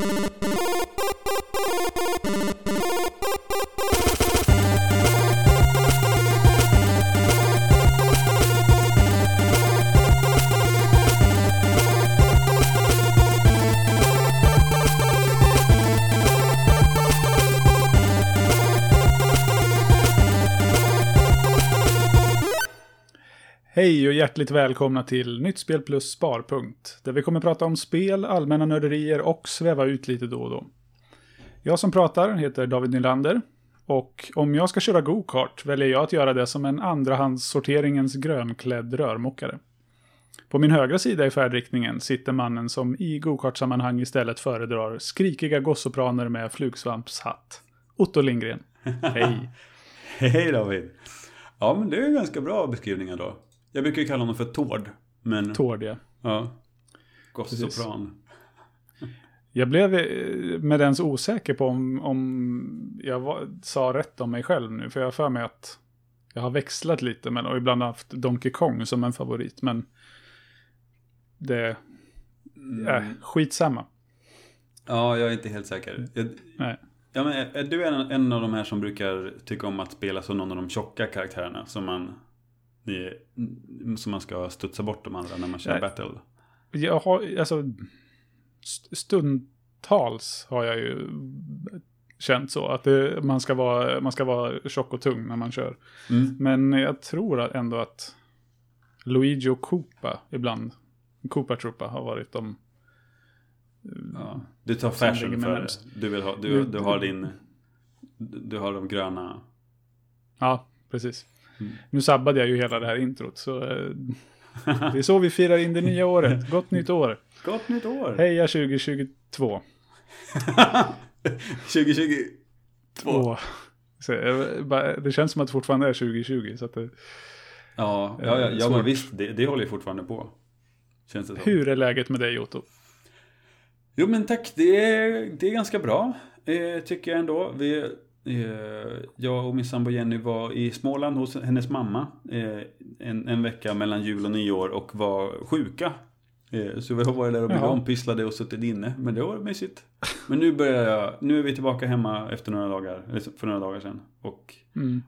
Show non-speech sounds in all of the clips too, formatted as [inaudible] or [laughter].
Hej hjärtligt välkomna till Nytt Spel plus Sparpunkt. Där vi kommer prata om spel, allmänna nörderier och sväva ut lite då och då. Jag som pratar heter David Nylander. Och om jag ska köra go-kart väljer jag att göra det som en andrahandssorteringens grönklädd rörmokare. På min högra sida i färdriktningen sitter mannen som i go-kart-sammanhang istället föredrar skrikiga gossopraner med flugsvampshatt. Otto Lindgren. [laughs] Hej. Hej David. Ja, men det är en ganska bra beskrivning då. Jag brukar ju kalla honom för Tord. Men... Tord, ja. Ja. Gossopran. Jag blev eh, med ens osäker på om, om jag var, sa rätt om mig själv nu. För jag har för mig att jag har växlat lite men, och ibland haft Donkey Kong som en favorit. Men det Mm. är skitsamma. Ja, jag är inte helt säker. Jag... Nej. Ja, men är, är du en, en av de här som brukar tycka om att spela som någon av de tjocka karaktärerna? Som man, ni, som man ska studsa bort de andra när man kör Nej. battle? Jag har, alltså, st- stundtals har jag ju känt så. Att det, man, ska vara, man ska vara tjock och tung när man kör. Mm. Men jag tror ändå att Luigi och Koopa ibland, Koopa Troopa har varit de... Ja. Du tar fashion för närmast. Du, vill ha, du, du har din... Du har de gröna... Ja, precis. Mm. Nu sabbade jag ju hela det här introt, så eh, det är så vi firar in det nya året. [laughs] Gott nytt år. Gott nytt år! Heja 2022. 2022. [laughs] Åh. Eh, det känns som att det fortfarande är 2020. Så det, Ja, ja, ja, ja Svårt. men visst. Det, det håller ju fortfarande på. Känns det som. hur är läget med dig Otto? Jo men tack, det är, det är ganska bra. Eh, tycker jag ändå. Vi, eh, jag och min sambo Jenny var i Småland hos hennes mamma. Eh, en, en vecka mellan jul och nyår och var sjuka. Eh, så vi har varit där och blivit ompysslade och suttit inne. Men det var mysigt. Men nu börjar jag, nu är vi tillbaka hemma efter några dagar, för några dagar sedan. Och Mm.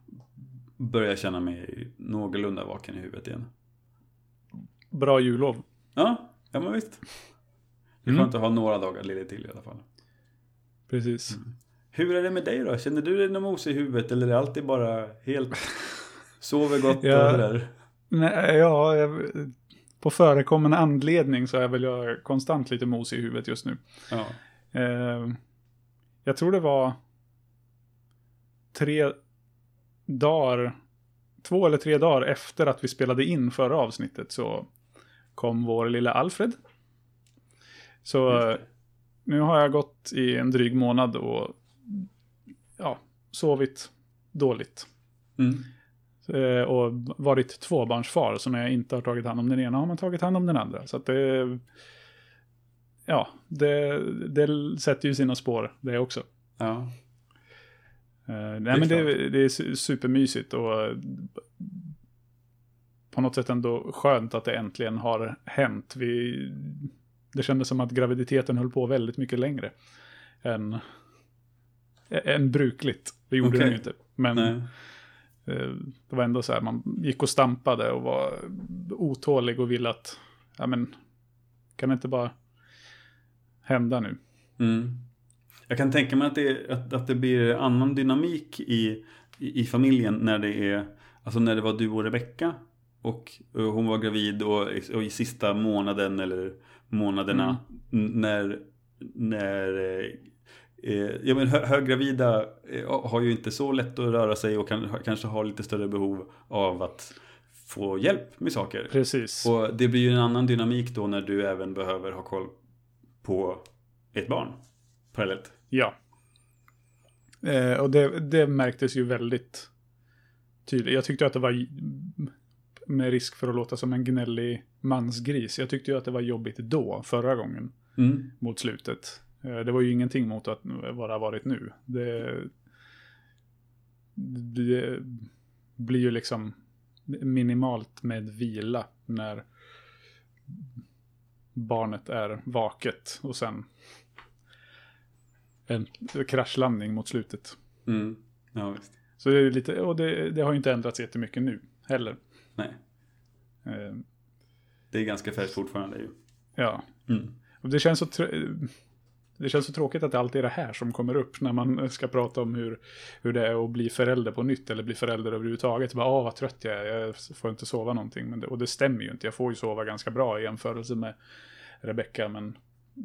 börjar känna mig någorlunda vaken i huvudet igen. Bra jullov. Ja, ja men visst. Det är Mm. skönt att ha några dagar ledigt till i alla fall. Precis. Hur är det med dig då? Känner du dig någon mos i huvudet eller är det alltid bara helt sover gott Ja. där? Nej, ja, jag, på förekommande anledning så är väl jag konstant lite mos i huvudet just nu. Ja. Eh, jag tror det var tre dagar, två eller tre dagar efter att vi spelade in förra avsnittet så kom vår lilla Alfred. Så nu har jag gått i en dryg månad och ja, sovit dåligt. Mm. Eh, och varit tvåbarnsfar, så när jag inte har tagit hand om den ena har man tagit hand om den andra. Så att det, ja, det, det sätter ju sina spår det också. Ja. Eh, nej, är men det, det är su- supermysigt och på något sätt ändå skönt att det äntligen har hänt. Vi, det kändes som att graviditeten höll på väldigt mycket längre än, än brukligt. Det gjorde Okej. den ju inte. Men Nej. eh, det var ändå så här, man gick och stampade och var otålig och ville att, ja men, kan det inte bara hända nu? Mm. Jag kan tänka mig att det, att, att det blir annan dynamik i, i, i familjen när det är, alltså när det var du och Rebecka och, och hon var gravid och, och i sista månaden eller månaderna n- när, när eh, eh, ja, men hö, höggravida eh, har ju inte så lätt att röra sig och kan, kanske har lite större behov av att få hjälp med saker. Precis. Och det blir ju en annan dynamik då när du även behöver ha koll på ett barn parallellt. Ja. Eh, och det, det märktes ju väldigt tydligt. Jag tyckte att det var, med risk för att låta som en gnällig mansgris, jag tyckte ju att det var jobbigt då, förra gången, Mm. mot slutet. Eh, det var ju ingenting mot att, vad det har varit nu. Det, det blir ju liksom minimalt med vila när barnet är vaket och sen en kraschlandning mot slutet. Mm. Ja, visst. Så det är lite, och det, det har ju inte ändrats jättemycket nu heller. Nej, Eh, det är ganska färskt fortfarande ju. ja, Mm. och det känns så det känns så tråkigt att det alltid är det här som kommer upp när man ska prata om hur, hur det är att bli förälder på nytt eller bli förälder överhuvudtaget. Bara, vad trött jag är, jag får inte sova någonting. Men det, och det stämmer ju inte, jag får ju sova ganska bra i jämförelse med Rebecca, men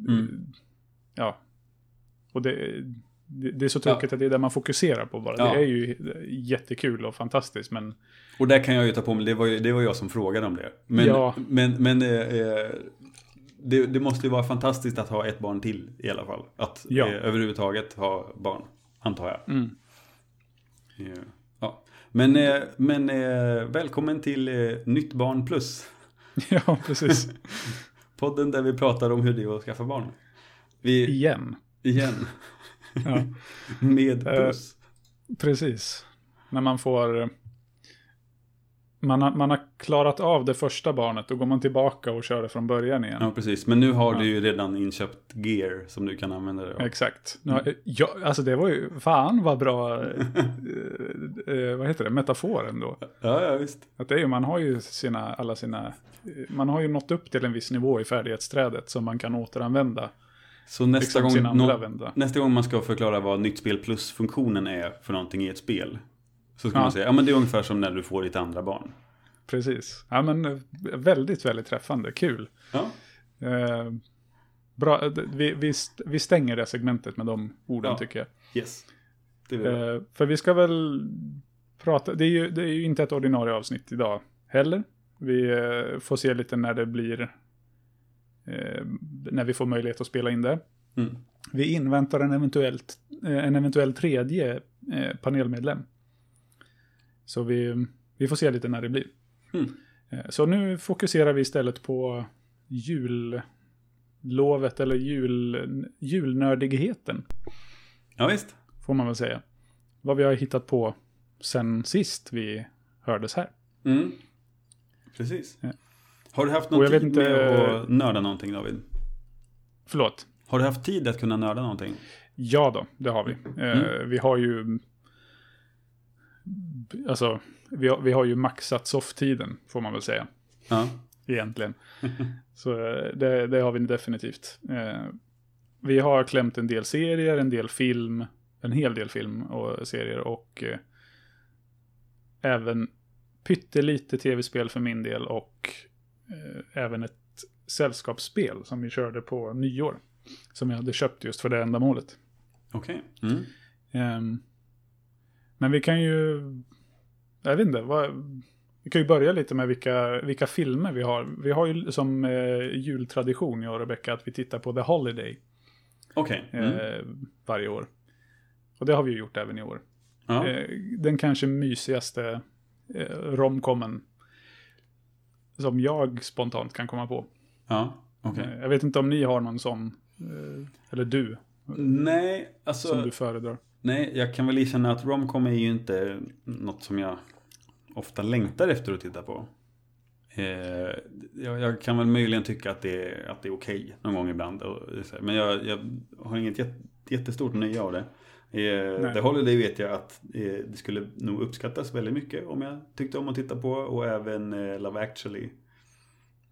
Mm. ja. Och det, det, det är så tråkigt att det är det man fokuserar på bara. Ja. Det är ju jättekul och fantastiskt, men Och där kan jag ju ta på mig, det var, ju, det var jag som frågade om det. Men, Ja. men, men eh, eh, det, det måste ju vara fantastiskt att ha ett barn till i alla fall. Att Ja. eh, överhuvudtaget ha barn, antar jag. mm. Eh, Ja. Men, eh, men eh, välkommen till eh, Nytt Barn Plus. [laughs] ja, precis. [laughs] Podden där vi pratar om hur det är att skaffa barn. Vi, Igen. igen, Ja. [laughs] med Eh, plus. Precis. När man får... Man har, man har klarat av det första barnet, då går man tillbaka och kör det från början igen. Ja, precis. Men nu har Ja. du ju redan inköpt gear som du kan använda dig av. Exakt. Mm. Ja, alltså det var ju, fan vad bra, [laughs] eh, eh, vad heter det, metafor ändå. Ja, ja, visst. Att det är ju, man har ju sina, alla sina, man har ju nått upp till en viss nivå i färdighetsträdet som man kan återanvända. Så nästa Liksom gång, vända. nästa gång man ska förklara vad nytt spel plus-funktionen är för någonting i ett spel. Så ska Ja. man säga, ja men det är ungefär som när du får ditt andra barn. Precis. Ja men eh, väldigt, väldigt träffande, kul. Ja, Eh, bra, eh, vi, vi, vi stänger det segmentet med de orden Ja. tycker jag. yes. Det bra. Eh, för vi ska väl prata, det är, ju, det är ju inte ett ordinarie avsnitt idag heller. Vi eh, får se lite när det blir, eh, när vi får möjlighet att spela in det. Mm. Vi inväntar en, eventuellt, en eventuell tredje panelmedlem. Så vi, vi får se lite när det blir. Mm. Så nu fokuserar vi istället på jullovet eller jul, julnördigheten, Ja, visst. får man väl säga. Vad vi har hittat på sen sist vi hördes här. Mm. Precis. Ja. Har du haft någon tid inte- med att nörda någonting David? Förlåt. Har du haft tid att kunna nörda någonting? Ja då, det har vi. Eh, Vi har ju... Alltså, vi har, vi har ju maxat softtiden, får man väl säga. Ja. egentligen. [laughs] Så eh, det, det har vi definitivt. Eh, vi har klämt en del serier, en del film, en hel del film och serier och eh, även pyttelite tv-spel för min del och eh, även ett sällskapsspel som vi körde på nyår. Som jag hade köpt just för det ändamålet. Okej. Mm. Men vi kan ju, jag vet inte, vad, vi kan ju börja lite med vilka, vilka filmer vi har. Vi har ju som eh, jultradition, jag och Rebecca, att vi tittar på The Holiday Okej. eh, Mm. varje år. Och det har vi ju gjort även i år. Ja. Eh, den kanske mysigaste eh, romcomen som jag spontant kan komma på. ja. Okej. Eh, jag vet inte om ni har någon sån, eh, eller du, Nej, alltså. som du föredrar. Nej, jag kan väl erkänna att romcom är ju inte något som jag ofta längtar efter att titta på. Eh, jag, jag kan väl möjligen tycka att det, är- att det är okej någon gång ibland. Men jag, jag har inget jätte, jättestort nöje av det. Eh. The Holiday vet jag att eh, det skulle nog uppskattas väldigt mycket om jag tyckte om att titta på. Och även eh, Love actually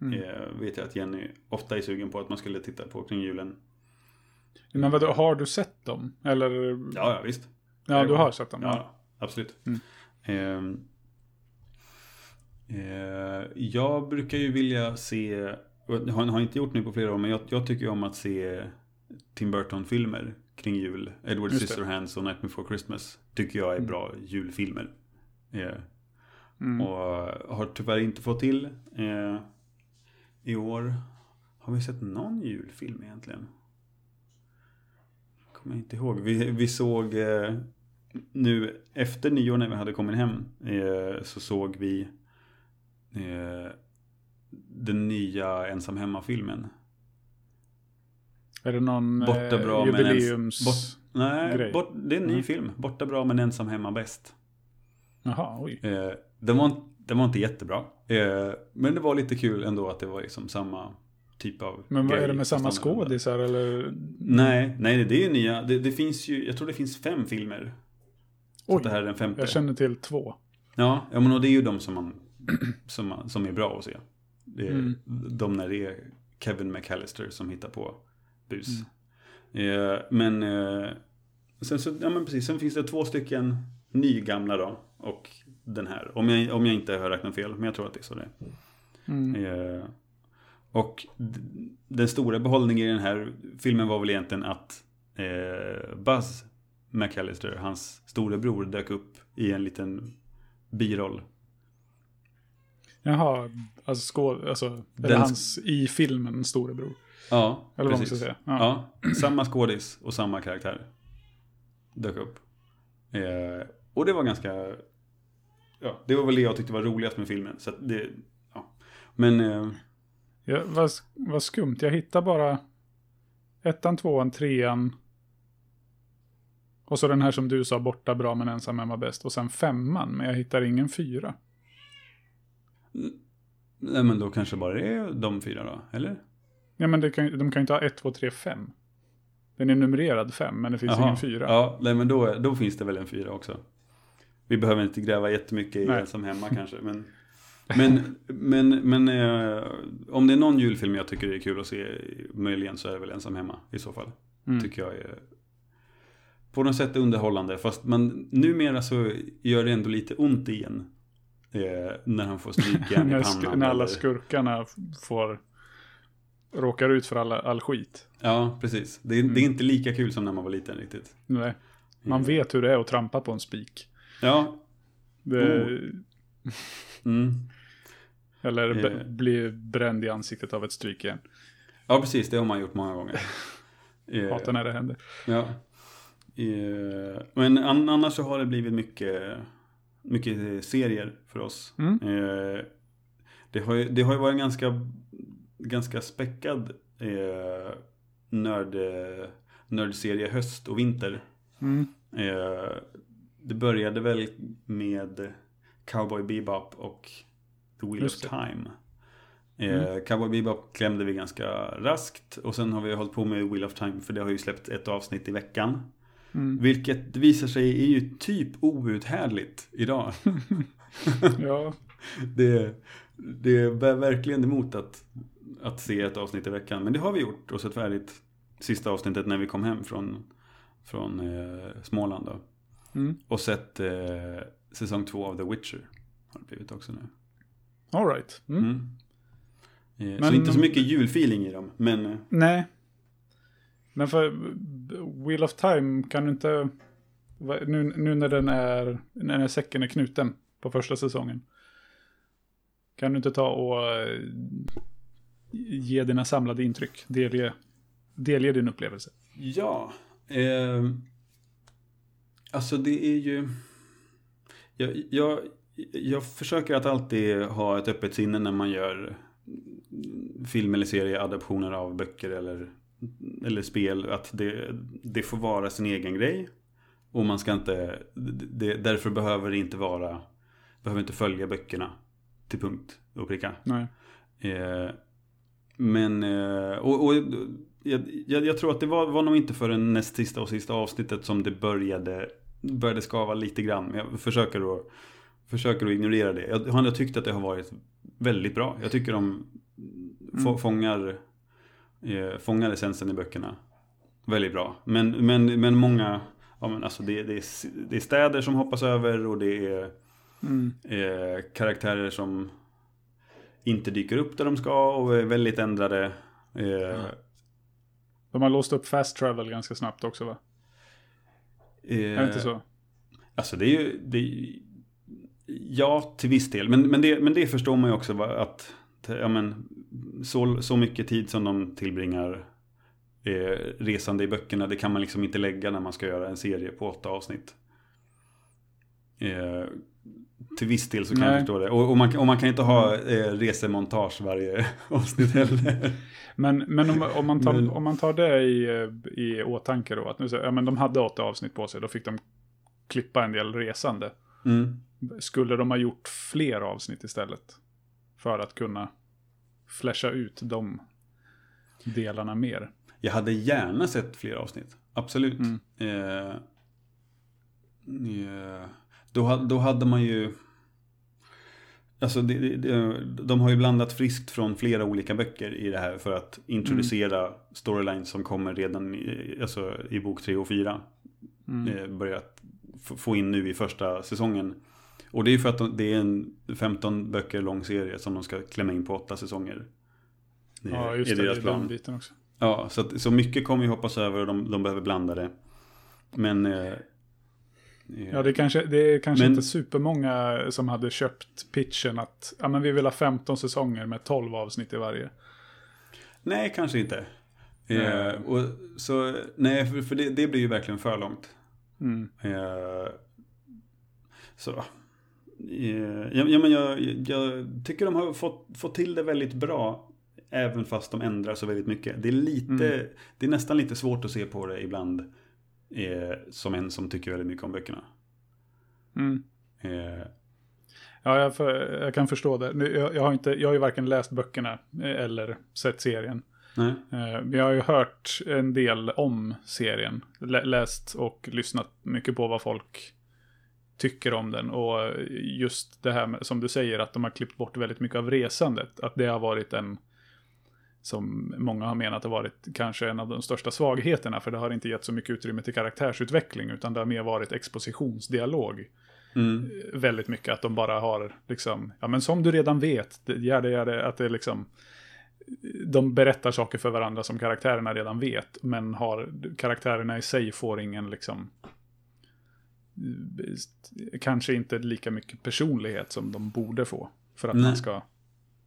Mm. eh, vet jag att Jenny ofta är sugen på att man skulle titta på kring julen. Men vadå, har du sett dem? Eller? Ja, ja visst. Ja, du har sett dem? Ja, absolut. Mm. Ehm, eh, jag brukar ju vilja se, har, har inte gjort nu på flera år, men jag, jag tycker om att se Tim Burton-filmer kring jul. Edward. Scissorhands och Night Before Christmas tycker jag är Mm. bra julfilmer. Eh, Mm. och har tyvärr inte fått till eh, i år. Har vi sett någon julfilm egentligen? Kommer inte ihåg. Vi, vi såg eh, nu efter nyår när vi hade kommit hem eh, så såg vi eh, den nya ensam hemma-filmen. Är det någon Borta bra eh, men ens- jubileums... bort- Nej, Grej. bort, det är en ny Mm. film. Borta bra men ensam hemma bäst. Jaha, oj. Eh, den, var, den var inte jättebra. Eh, men det var lite kul ändå att det var liksom samma, typ av Men vad är det med samma skådisar eller? Nej, nej det är nya. Det, det finns ju, jag tror det finns fem filmer. Oj, det här är den femte. jag känner till två. Ja, ja men och det är ju de som man [clears throat] som, man, som är bra att se. Det är Mm. de när det är Kevin McAllister som hittar på bus. Mm. Eh, men eh, sen så, ja men precis, sen finns det två stycken nygamla då. Och den här. Om jag, om jag inte har räknat fel, men jag tror att det är så det är. Mm. Eh, och den stora behållningen i den här filmen var väl egentligen att eh, Buzz McAllister, hans storebror, dök upp i en liten biroll. Jaha, alltså, skåd, alltså Den- hans i filmen storebror. Ja, Eller vad man precis. ska säga. Ja. Ja, samma skådis och samma karaktär dök upp. Eh, och det var ganska... Ja, det var väl det jag tyckte var roligast med filmen. Så att det, ja. Men... Eh, Ja, vad, vad skumt, jag hittar bara ettan, tvåan, trean. Och så den här som du sa, borta bra men ensam hemma bäst. Och sen femman, men jag hittar ingen fyra. nej, men då kanske bara det är de fyra då, eller? Ja men kan, de kan ju inte ha ett, två, tre, fem. Den är numrerad fem, men det finns ingen fyra. Ja, nej, men då, då finns det väl en fyra också. Vi behöver inte gräva jättemycket i Nej. ensam hemma kanske. Men, men, men, men eh, om det är någon julfilm jag tycker är kul att se, möjligen så är det väl ensam hemma i så fall. Mm. Tycker jag är på något sätt underhållande. Fast man, numera så gör det ändå lite ont igen. Eh, när han får strykjärn i [laughs] pannan. när alla eller- skurkarna får råkar ut för alla, all skit. Ja, precis. Det är, det är inte lika kul som när man var liten riktigt. Nej. Man Eh, vet hur det är att trampa på en spik. Ja. Det, Oh. Mm. Eller be, Eh. bli bränd i ansiktet av ett strykjärn. Ja, precis. Det har man gjort många gånger. Eh, [laughs] Hatar när det händer. Ja. Eh, Men an- annars så har det blivit mycket, mycket serier för oss. Mm. Eh, Det har ju, det har ju varit en ganska, ganska späckad eh, nörd, eh, nördserie höst och vinter. Mm. Eh, Det började väl med Cowboy Bebop och The Wheel Just of det. Time. Eh, Cowboy Bebop klämde vi ganska raskt och sen har vi hållit på med Wheel of Time för det har ju släppt ett avsnitt i veckan. Mm. Vilket visar sig är ju typ outhärdligt idag. [laughs] Ja, [laughs] det, det bär verkligen emot att, att se ett avsnitt i veckan. Men det har vi gjort och sett färdigt sista avsnittet när vi kom hem från, från eh, Småland. Då. mm. Och sett eh, säsong två av The Witcher. Har det blivit också nu. All right. Mm. Mm. Eh, Men- så inte så mycket julfeeling i dem. Men eh, Nej. Men för Wheel of Time kan du inte... Nu, nu när den är... När säcken är knuten på första säsongen. Kan du inte ta och eh, ge dina samlade intryck? Delge, delge din upplevelse. Ja. Eh, alltså det är ju... Jag, jag, jag försöker att alltid ha ett öppet sinne när man gör film eller serieadaptioner av böcker eller, eller spel. Att det, det får vara sin egen grej. Och man ska inte... Det, därför behöver det inte vara... Behöver inte följa böckerna till punkt och pricka. Nej. Eh, men, eh, och, och jag, jag, jag tror att det var, var nog inte förrän näst sista och sista avsnittet som det började, började skava lite grann. Jag försöker att, försöker att ignorera det. Jag har ändå tyckt att det har varit väldigt bra. Jag tycker de Mm. fångar, eh, fångar essensen i böckerna väldigt bra. Men, men, men många, ja men alltså det, det, är, det är städer som hoppas över och det är Mm. eh, karaktärer som inte dyker upp där de ska och är väldigt ändrade. Eh, De har låst upp fast travel ganska snabbt också va? eh, Är det inte så? Alltså det är ju... Det ja, till viss del. Men, men, det, men det förstår man ju också att ja, men, så, så mycket tid som de tillbringar eh, resande i böckerna, det kan man liksom inte lägga när man ska göra en serie på åtta avsnitt. Eh, till viss del så kan Nej. jag förstå det. Och, och, man, kan- och man kan inte ha eh, resemontage varje [laughs] avsnitt heller. Men, men om, om, man tar, Men- om man tar det i, i åtanke då, att nu, så- ja, men de hade åtta avsnitt på sig, då fick de klippa en del resande. Mm. Skulle de ha gjort fler avsnitt istället? För att kunna flasha ut de delarna mer. Jag hade gärna sett fler avsnitt. Absolut. Mm. Eh, eh, då, då hade man ju... Alltså det, det, de har ju blandat friskt från flera olika böcker i det här för att introducera mm. storylines som kommer redan i, alltså i bok 3 och 4. Mm. Eh, börjat få in nu i första säsongen. Och det är för att det är en 15 böcker lång serie som de ska klämma in på åtta säsonger. Ja, just det. Det är den biten också. Ja, så, att, så mycket kommer ju hoppas över och de, de behöver blanda det. Men... Eh, ja, det är kanske, det är kanske men, inte supermånga som hade köpt pitchen att ja, men vi vill ha 15 säsonger med 12 avsnitt i varje. Nej, kanske inte. Eh, och, så, nej, för, för det, det, blir ju verkligen för långt. Mm. Eh, så. Eh, ja, men jag, jag tycker de har fått, fått till det väldigt bra. Även fast de ändrar så väldigt mycket. Det är, lite, mm. det är nästan lite svårt att se på det ibland. Eh, som en som tycker väldigt mycket om böckerna. Mm. Eh. Ja, jag, för, jag, kan förstå det. Jag, jag, har inte, jag har ju varken läst böckerna eh, eller sett serien. Nej. Eh, jag har ju hört en del om serien. Läst och lyssnat mycket på vad folk tycker om den. Och just det här med, som du säger, att de har klippt bort väldigt mycket av resandet. Att det har varit en som många har menat har varit kanske en av de största svagheterna. För det har inte gett så mycket utrymme till karaktärsutveckling. Utan det har mer varit expositionsdialog. Mm. Väldigt mycket att de bara har liksom, ja men som du redan vet, gör det, gör det, att det liksom de berättar saker för varandra som karaktärerna redan vet. Men har karaktärerna i sig får ingen liksom kanske inte lika mycket personlighet som de borde få. För att Nej. man ska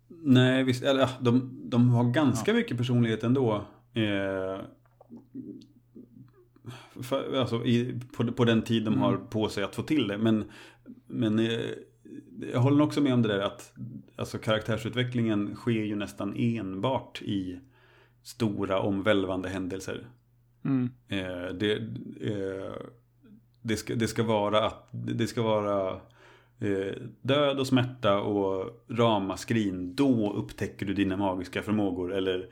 Nej, visst. Eller, ja, de, de har ganska ja. mycket personlighet ändå. Eh, för, alltså, i, på, på den tid de mm. har på sig att få till det. Men, men eh, jag håller också med om det där att alltså, karaktärsutvecklingen sker ju nästan enbart i stora omvälvande händelser. Mm. Eh, det, eh, det, ska, det ska vara att det ska vara Eh, död och smärta och ramaskrin, då upptäcker du dina magiska förmågor. Eller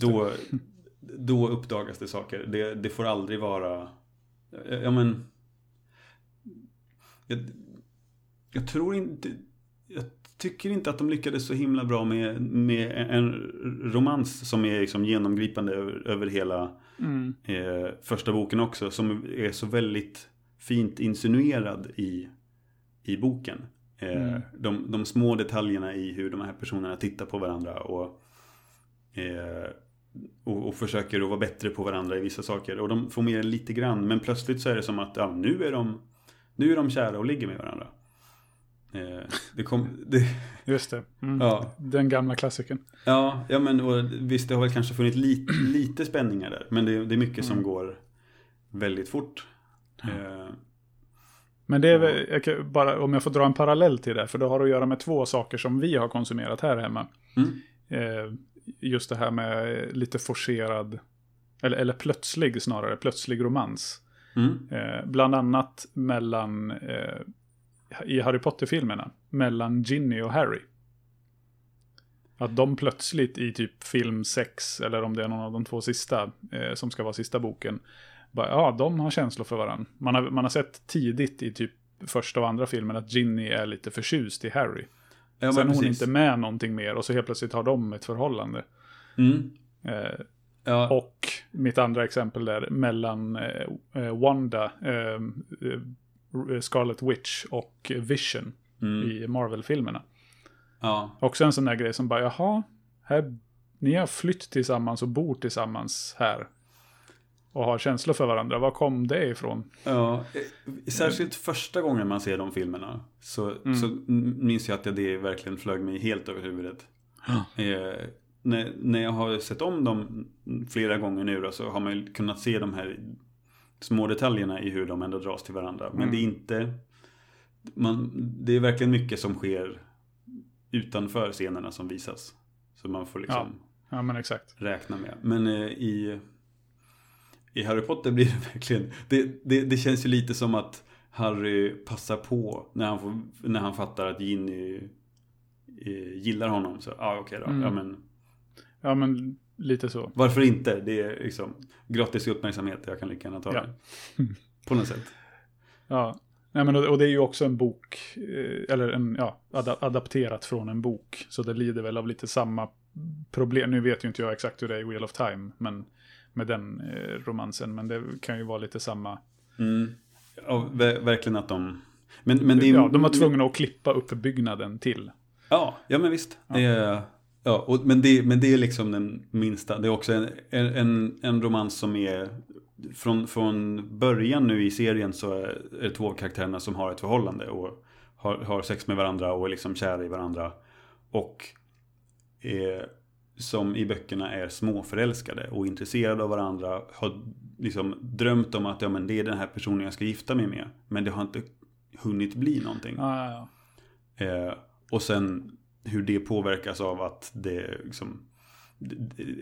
då, [laughs] då uppdagas det saker. Det, det får aldrig vara... Ja men... Jag, jag, tror inte... Jag tycker inte att de lyckades så himla bra med, med en romans som är liksom genomgripande över, över hela mm. eh, första boken också. Som är så väldigt fint insinuerad i i boken. Eh, mm. De, de, små detaljerna i hur de här personerna tittar på varandra och, eh, och, och, försöker att vara bättre på varandra i vissa saker. Och de får med lite grann, men plötsligt så är det som att ja, nu, är de, nu är de kära och ligger med varandra. Eh, det kom, det, Just det. Mm. Ja. Den gamla klassiken. Ja, ja men och visst det har väl kanske funnits lite, lite spänningar där. Men det, det är mycket mm. som går väldigt fort. Ja. Eh, men det är väl, jag bara, om jag får dra en parallell till det, för det har att göra med två saker som vi har konsumerat här hemma. Mm. Eh, just det här med lite forcerad, eller, eller plötslig snarare, plötslig romans. Mm. Eh, bland annat mellan, eh, i Harry Potter-filmerna, mellan Ginny och Harry. Att de plötsligt i typ film 6, eller om det är någon av de två sista, eh, som ska vara sista boken, bara, ja, de har känslor för varandra. Man har, man har sett tidigt i typ första och andra filmen att Ginny är lite förtjust i Harry. Ja, Sen är hon inte med någonting mer och så helt plötsligt har de ett förhållande. Mm. Eh, ja. Och mitt andra exempel där mellan eh, eh Wanda, eh, eh, Scarlet Witch och Vision mm. i Marvel-filmerna. Ja. Också en sån där grej som bara, jaha, här, ni har flytt tillsammans och bor tillsammans här och har känslor för varandra. Var kom det ifrån? Ja, särskilt första gången man ser de filmerna så, mm. så minns jag att det verkligen flög mig helt över huvudet. Ja. Eh, när, när jag har sett om dem flera gånger nu då, så har man ju kunnat se de här små detaljerna i hur de ändå dras till varandra. Men mm. det är inte... Man, det är verkligen mycket som sker utanför scenerna som visas. Så man får liksom ja. Ja, men exakt. räkna med. Men eh, i i Harry Potter blir det [laughs] verkligen, det, det, det, känns ju lite som att Harry passar på när han, får, när han fattar att Ginny eh, gillar honom. Så, ah, okej okay då. Mm. Ja, men... ja men lite så. Varför inte? Det är liksom gratis uppmärksamhet. Jag kan lika gärna ta Ja. det. [laughs] På något sätt. Ja, Nej, men, och det är ju också en bok, eh, eller en, ja, ada- adapterat från en bok. Så det lider väl av lite samma problem. Nu vet ju inte jag exakt hur det är i Wheel of Time, men med den eh, romansen. Men det kan ju vara lite samma. Mm. Ja, ver- verkligen att de... Men, men det är, ja, de var tvungna att klippa upp byggnaden till. Ja, ja men visst. Ja. Det är, ja, och, men, det, men det är liksom den minsta. Det är också en, en, en romans som är... Från, från början nu i serien så är det två karaktärerna som har ett förhållande och har, har sex med varandra och är liksom kära i varandra. Och är, som i böckerna är småförälskade och intresserade av varandra. Har liksom drömt om att ja, men det är den här personen jag ska gifta mig med. Men det har inte hunnit bli någonting. Ja, ja. Eh, och sen hur det påverkas av att det liksom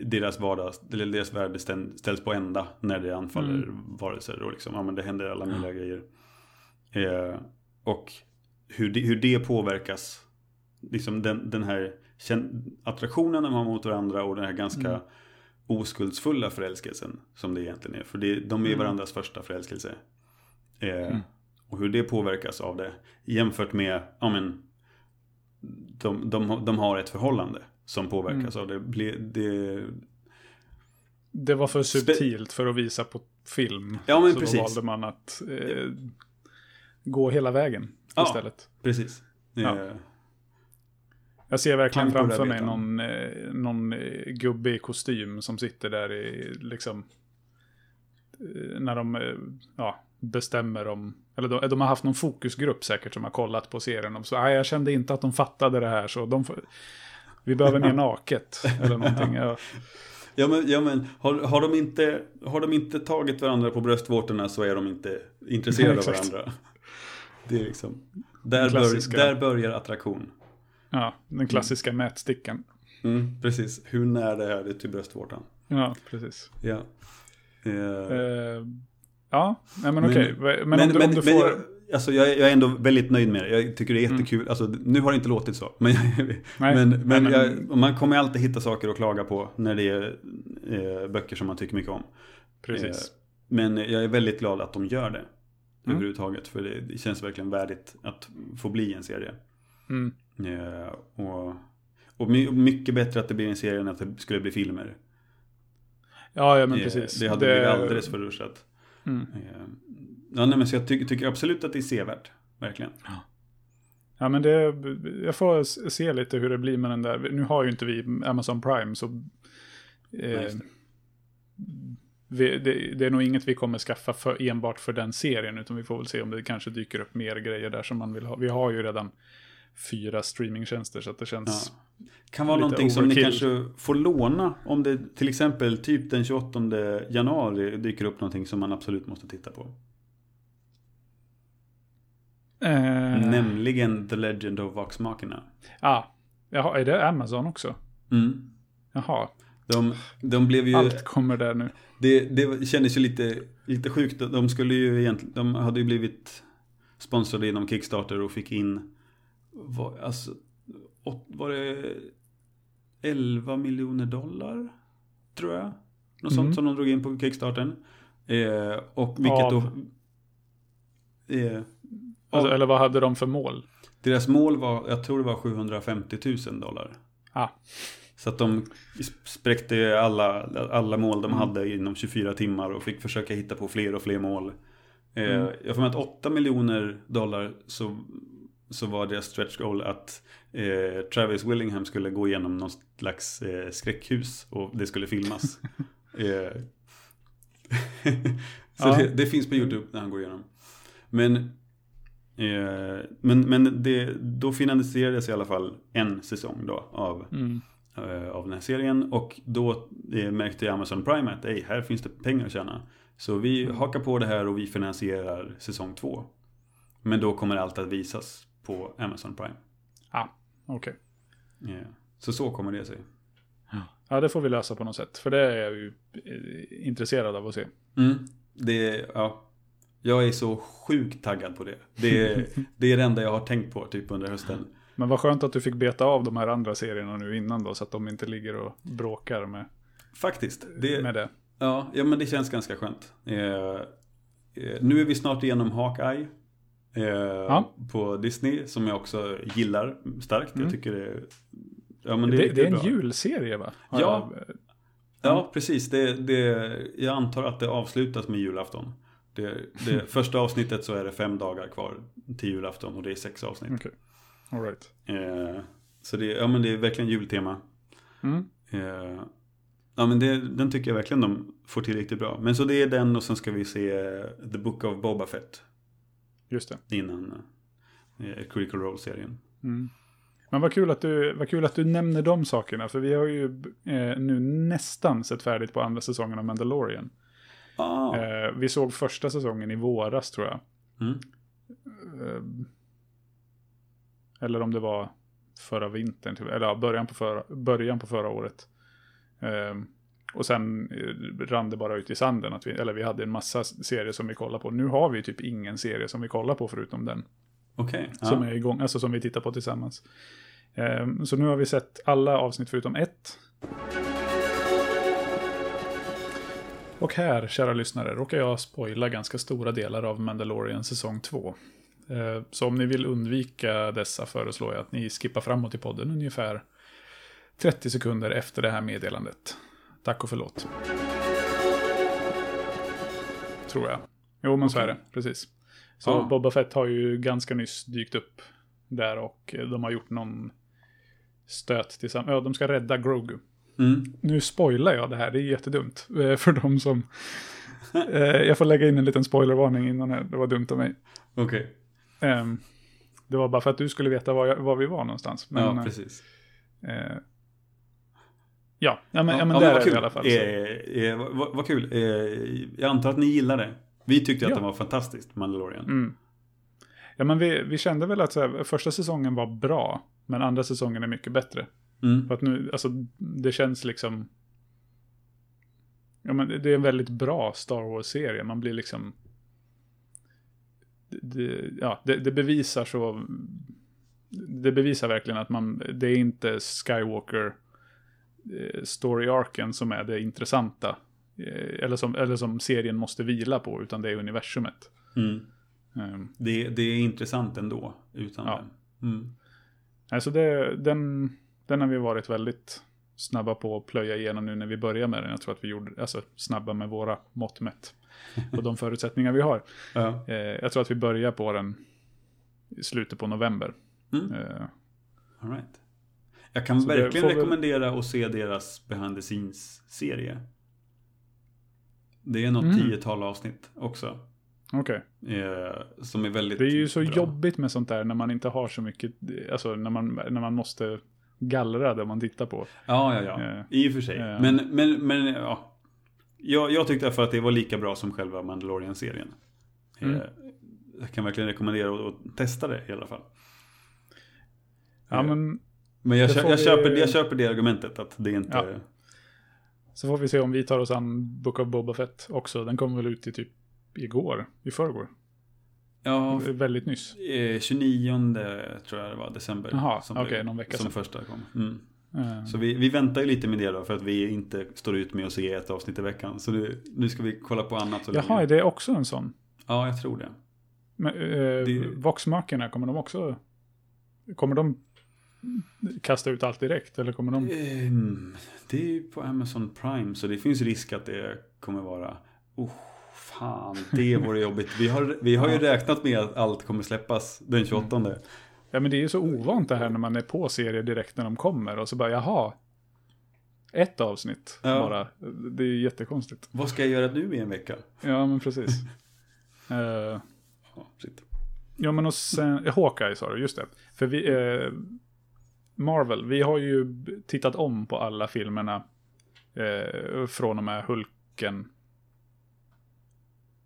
deras vardag, eller deras värld ställs på ända när det anfaller Mm. varelser och liksom, ja men det händer alla möjliga grejer. Eh, och hur det, hur det påverkas, liksom den, den här attraktionen de har mot varandra och den här ganska Mm. oskuldsfulla förälskelsen som det egentligen är. För det, de är Mm. varandras första förälskelse. Eh, Mm. Och hur det påverkas av det jämfört med, ja men, de, de, de har ett förhållande som påverkas Mm. av det. Blir- det. Det var för subtilt för att visa på film. Ja, men så precis. då valde man att eh, gå hela vägen Ja. istället. Precis. Ja. Eh, Jag ser verkligen framför mig någon, eh, någon eh, gubbe i kostym som sitter där i liksom eh, när de ja, bestämmer om, eller de, de har haft någon fokusgrupp säkert som har kollat på serien. De så, "Nej, jag kände inte att de fattade det här så de får, vi behöver mer naket [laughs] eller någonting. Ja, Ja men, ja, men har, har, de inte, har de inte tagit varandra på bröstvårtorna så är de inte [laughs] intresserade av Exakt. varandra. Det är liksom, där, bör, där börjar attraktion. Ja, den klassiska mätstickan. Mm, precis, hur nära är det till bröstvårtan? Ja, precis. Ja. Eh, Eh, ja, men Men- okej. Men, men, om, du, men, om du men får... jag, alltså jag, är- jag är ändå väldigt nöjd med det. Jag tycker det är Mm. jättekul. Alltså, nu har det inte låtit så. [laughs] Men, nej, men, nej, jag, man kommer alltid hitta saker att klaga på när det är eh, böcker som man tycker mycket om. Precis. Men jag är väldigt glad att de gör det. Mm. Överhuvudtaget. För det, det känns verkligen värdigt att få bli en serie. Mm. Eh, och, och my, mycket bättre att det blir en serie än att det skulle bli filmer. Ja, ja, men Eh, precis. Det hade blivit alldeles för rushat. Mm. Eh, Ja, nej, men så jag ty tycker absolut att det är sevärt. Verkligen. Ja, men det, jag får se lite hur det blir med den där. Nu har ju inte vi Amazon Prime, så eh, det. vi, det, det är nog inget vi kommer skaffa för, enbart för den serien, utan vi får väl se om det kanske dyker upp mer grejer där som man vill ha. Vi har ju redan fyra streamingtjänster, så att det känns... Ja. Kan vara någonting som ni overkill. kanske får låna om det till exempel typ den 28 januari dyker upp någonting som man absolut måste titta på. Eh, Nämligen The Legend of Vox Machina. Ja, jaha, är det Amazon också? Mm. Jaha, De, de blev ju... allt kommer där nu. Det, det kändes ju lite, lite sjukt. De skulle ju egentligen... De hade ju blivit sponsrade genom Kickstarter och fick in... Var, alltså, åt, var det 11 miljoner dollar? Tror jag. Något Mm. sånt som de drog in på Kickstarten. Eh, och vilket Av? då... Eh, Alltså, eller vad hade de för mål? deras mål var, jag tror det var 750 000 dollar. Ah. Så att de spräckte alla, alla mål de Mm. hade inom 24 timmar och fick försöka hitta på fler och fler mål. Eh, Mm. Jag får med att 8 miljoner dollar så, så var deras stretch goal att eh, Travis Willingham skulle gå igenom någon slags eh, skräckhus och det skulle filmas. [laughs] eh, [laughs] så Ja. det, det finns på YouTube när han går igenom. Men, eh, men, men det, då finansierades i alla fall en säsong då av Mm. eh, av den här serien och då eh, märkte Amazon Prime att Ej, här finns det pengar att tjäna. Så vi Mm. hakar på det här och vi finansierar säsong två. Men då kommer allt att visas på Amazon Prime. Okej. Eh, Så så kommer det sig. Ja, det får vi lösa på något sätt. För det är jag ju eh, intresserad av att se. Mm. Det, ja. Jag är så sjukt taggad på det. Det är, det är det enda jag har tänkt på typ under hösten. Men vad skönt att du fick beta av de här andra serierna nu innan då, så att de inte ligger och bråkar med... faktiskt. Det, med det. ja, ja, men det känns ganska skönt. Eh, eh, nu är vi snart igenom Hawkeye. Eh, På Disney, som jag också gillar starkt. Mm. Jag tycker det, ja, men det, Det, är det, är en bra. julserie va? Har Ja. jag- Ja, precis. Det, det, jag antar att det avslutas med julafton. Det, det [laughs] första avsnittet så är det fem dagar kvar till julafton och det är sex avsnitt. Okej. All right. Eh, så det, ja, men det är verkligen jultema. Mm. Eh, ja, men det, den tycker jag verkligen de får till riktigt bra. Men så det är den och sen ska vi se The Book of Boba Fett Just det. innan eh, Critical Role-serien. Mm. Men vad kul, att du, vad kul att du nämner de sakerna, för vi har ju eh, nu nästan sett färdigt på andra säsongen av Mandalorian. Ah, Eh, vi såg första säsongen i våras tror jag. mm. Eh, eller om det var förra vintern, typ, eller ja, början, på förra, början på förra året. Och sen eh, rann det bara ut i sanden, att vi, eller vi hade en massa serier som vi kollade på. Nu har vi typ ingen serie som vi kollar på förutom den. Okej. Som ja. är igång, alltså som vi tittar på tillsammans. Ehm, så nu har vi sett alla avsnitt förutom ett. Och här, kära lyssnare, råkar jag spoila ganska stora delar av Mandalorian säsong 2. Ehm, så om ni vill undvika dessa föreslår jag att ni skippar framåt i podden ungefär 30 sekunder efter det här meddelandet. Tack och förlåt. Tror jag. Jo, men så är det. Precis. Så Ja. Boba Fett har ju ganska nyss dykt upp där och eh, de har gjort någon stöt tillsammans. Ja, de ska rädda Grogu. Mm. Nu spoilar jag det här, det är jättedumt. eh, För de som... Eh, Jag får lägga in en liten spoilervarning innan här, det var dumt av mig. Okej. Ehm, Det var bara för att du skulle veta var, jag, var vi var någonstans. Men, Ja, precis. Ja, ja, men, ja, men Ja, där är kul. i alla fall. Eh, eh, vad, vad kul. Eh, jag antar att ni gillar det. Vi tyckte att Ja. det var fantastiskt, Mandalorian. Mm. Ja, men vi, vi kände väl att här, första säsongen var bra, men andra säsongen är mycket bättre. Mm. För att nu, alltså det känns liksom... Ja, men det det är en väldigt bra Star Wars-serie. Man blir liksom... Det, det, ja, det, det bevisar så... Det bevisar verkligen att man... Det är inte Skywalker story-arken som är det intressanta. Eh, Eller som, eller som serien måste vila på, utan det är universumet. Mm. Um, Det, det är intressant ändå, utan Ja. det. Mm. Alltså det, den, den har vi varit väldigt snabba på att plöja igenom nu när vi börjar med den. Jag tror att vi gjorde, alltså snabba med våra mått mätt. [laughs] Och de förutsättningar vi har. Ja. Eh, jag tror att vi börjar på den i slutet på november. Mm. Eh, All right. Jag kan Så verkligen rekommendera att se deras behind the scenes-serie. Det är något Mm. tiotal avsnitt också. Okej. Eh, som är väldigt Det är ju så bra. jobbigt med sånt där när man inte har så mycket, alltså när man, när man måste gallra det man tittar på. Ja, ja, ja. Eh, I och för sig. eh. Men, men, men ja. Jag, jag tyckte för att det var lika bra som själva Mandalorian-serien. Mm. Eh, jag kan verkligen rekommendera att, att testa det i alla fall. Ja, Eh, men Men jag, Det kö- får jag, vi- köper, jag köper det argumentet att det inte... Ja. så får vi se om vi tar oss an Book of Boba Fett också. Den kom väl ut i typ igår, i förrgår. Ja, Väldigt nyss. eh, 29 tror jag det var, december. Jaha, som okej, det- någon vecka Som sedan. första kom. Mm. Eh, Så vi, vi väntar ju lite med det då för att vi inte står ut med att se ett avsnitt i veckan. Så nu, nu ska vi kolla på annat. så Jaha, länge. är det också en sån? Ja, jag tror det. Men, eh, Det- Voxmakerna, kommer de också... Kommer de kasta ut allt direkt? Eller kommer de... Ehm, det är ju på Amazon Prime så det finns risk att det kommer vara... Oh, fan, det vore jobbigt. Vi har, vi har ju räknat med att allt kommer släppas den 28. Ja, men det är ju så ovant det här när man är på serier direkt när de kommer. Och så bara, jaha. Ett avsnitt Ja. bara. Det är ju jättekonstigt. Vad ska jag göra nu i en vecka? Ja, men precis. [laughs] Eh, Ja, ja, men och sen... Hawkeye sa du, just det. För vi... eh, Marvel, vi har ju tittat om på alla filmerna. Eh, från och med Hulken.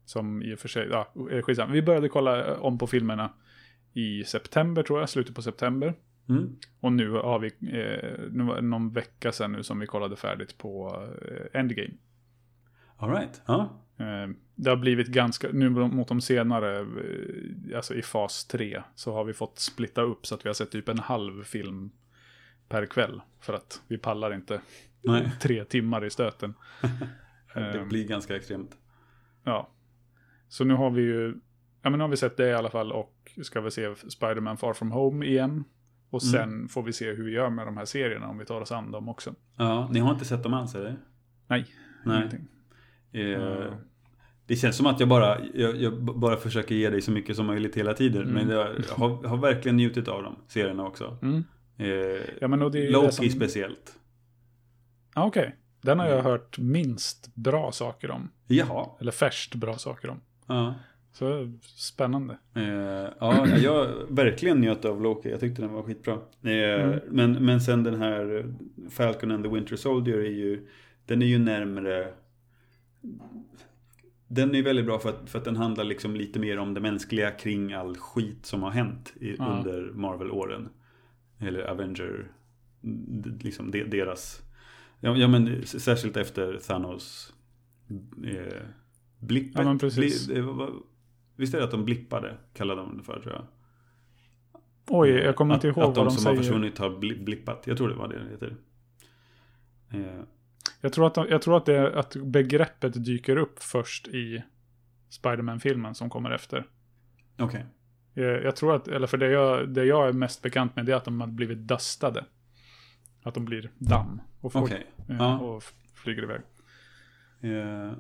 Som i och för sig, ja, eh, skitsamma. Vi började kolla eh, om på filmerna i september tror jag, slutet på september. Mm. Och nu har vi, eh, nu var det någon vecka sedan nu som vi kollade färdigt på eh, Endgame. All right. Ja. Eh, det har blivit ganska, nu mot de senare, alltså i fas 3, så har vi fått splitta upp så att vi har sett typ en halv film per kväll. För att vi pallar inte Nej. [laughs] tre timmar i stöten. [laughs] Det Ehm, blir ganska extremt. Ja. Så nu har vi ju, ja men nu har vi sett det i alla fall och ska vi se Spider-Man Far From Home igen. Och sen får vi se hur vi gör med de här serierna om vi tar oss an dem också. Ja, ni har inte sett dem alls eller? Nej, Nej. ingenting. Eh, Det känns som att jag bara, jag, jag bara försöker ge dig så mycket som möjligt hela tiden. Mm. Men jag har, har verkligen njutit av dem, serierna också. Mm. Eh, Ja men och det är Loki det som... speciellt. Ja okej. Den har jag Mm. hört minst bra saker om. Jaha. Eller färst bra saker om. Ja. Så spännande. Eh, ja, jag verkligen njöt av Loki. Jag tyckte den var skitbra. Eh, Mm. men, men sen den här Falcon and the Winter Soldier är ju, den är ju närmre den är ju väldigt bra för att, för att den handlar liksom lite mer om det mänskliga kring all skit som har hänt i, Ja. under Marvel-åren. Eller Avenger, liksom de, deras, ja, ja men särskilt efter Thanos eh, blippet. Ja, men precis. Bli, vad- visst är det att de blippade, kallade de det för tror jag. Oj, jag kommer inte att, ihåg Att de vad de som har säger. försvunnit har bli- blippat. Jag tror det var det det heter. Eh, Jag tror, att, de- jag tror att, det, att begreppet dyker upp först i Spider-Man-filmen som kommer efter. Okej. Jag, jag tror att, eller för det jag, det jag är mest bekant med det är att de har blivit dustade. Att de blir damm och, får, Okej. eh, Ja. och flyger iväg. Eh,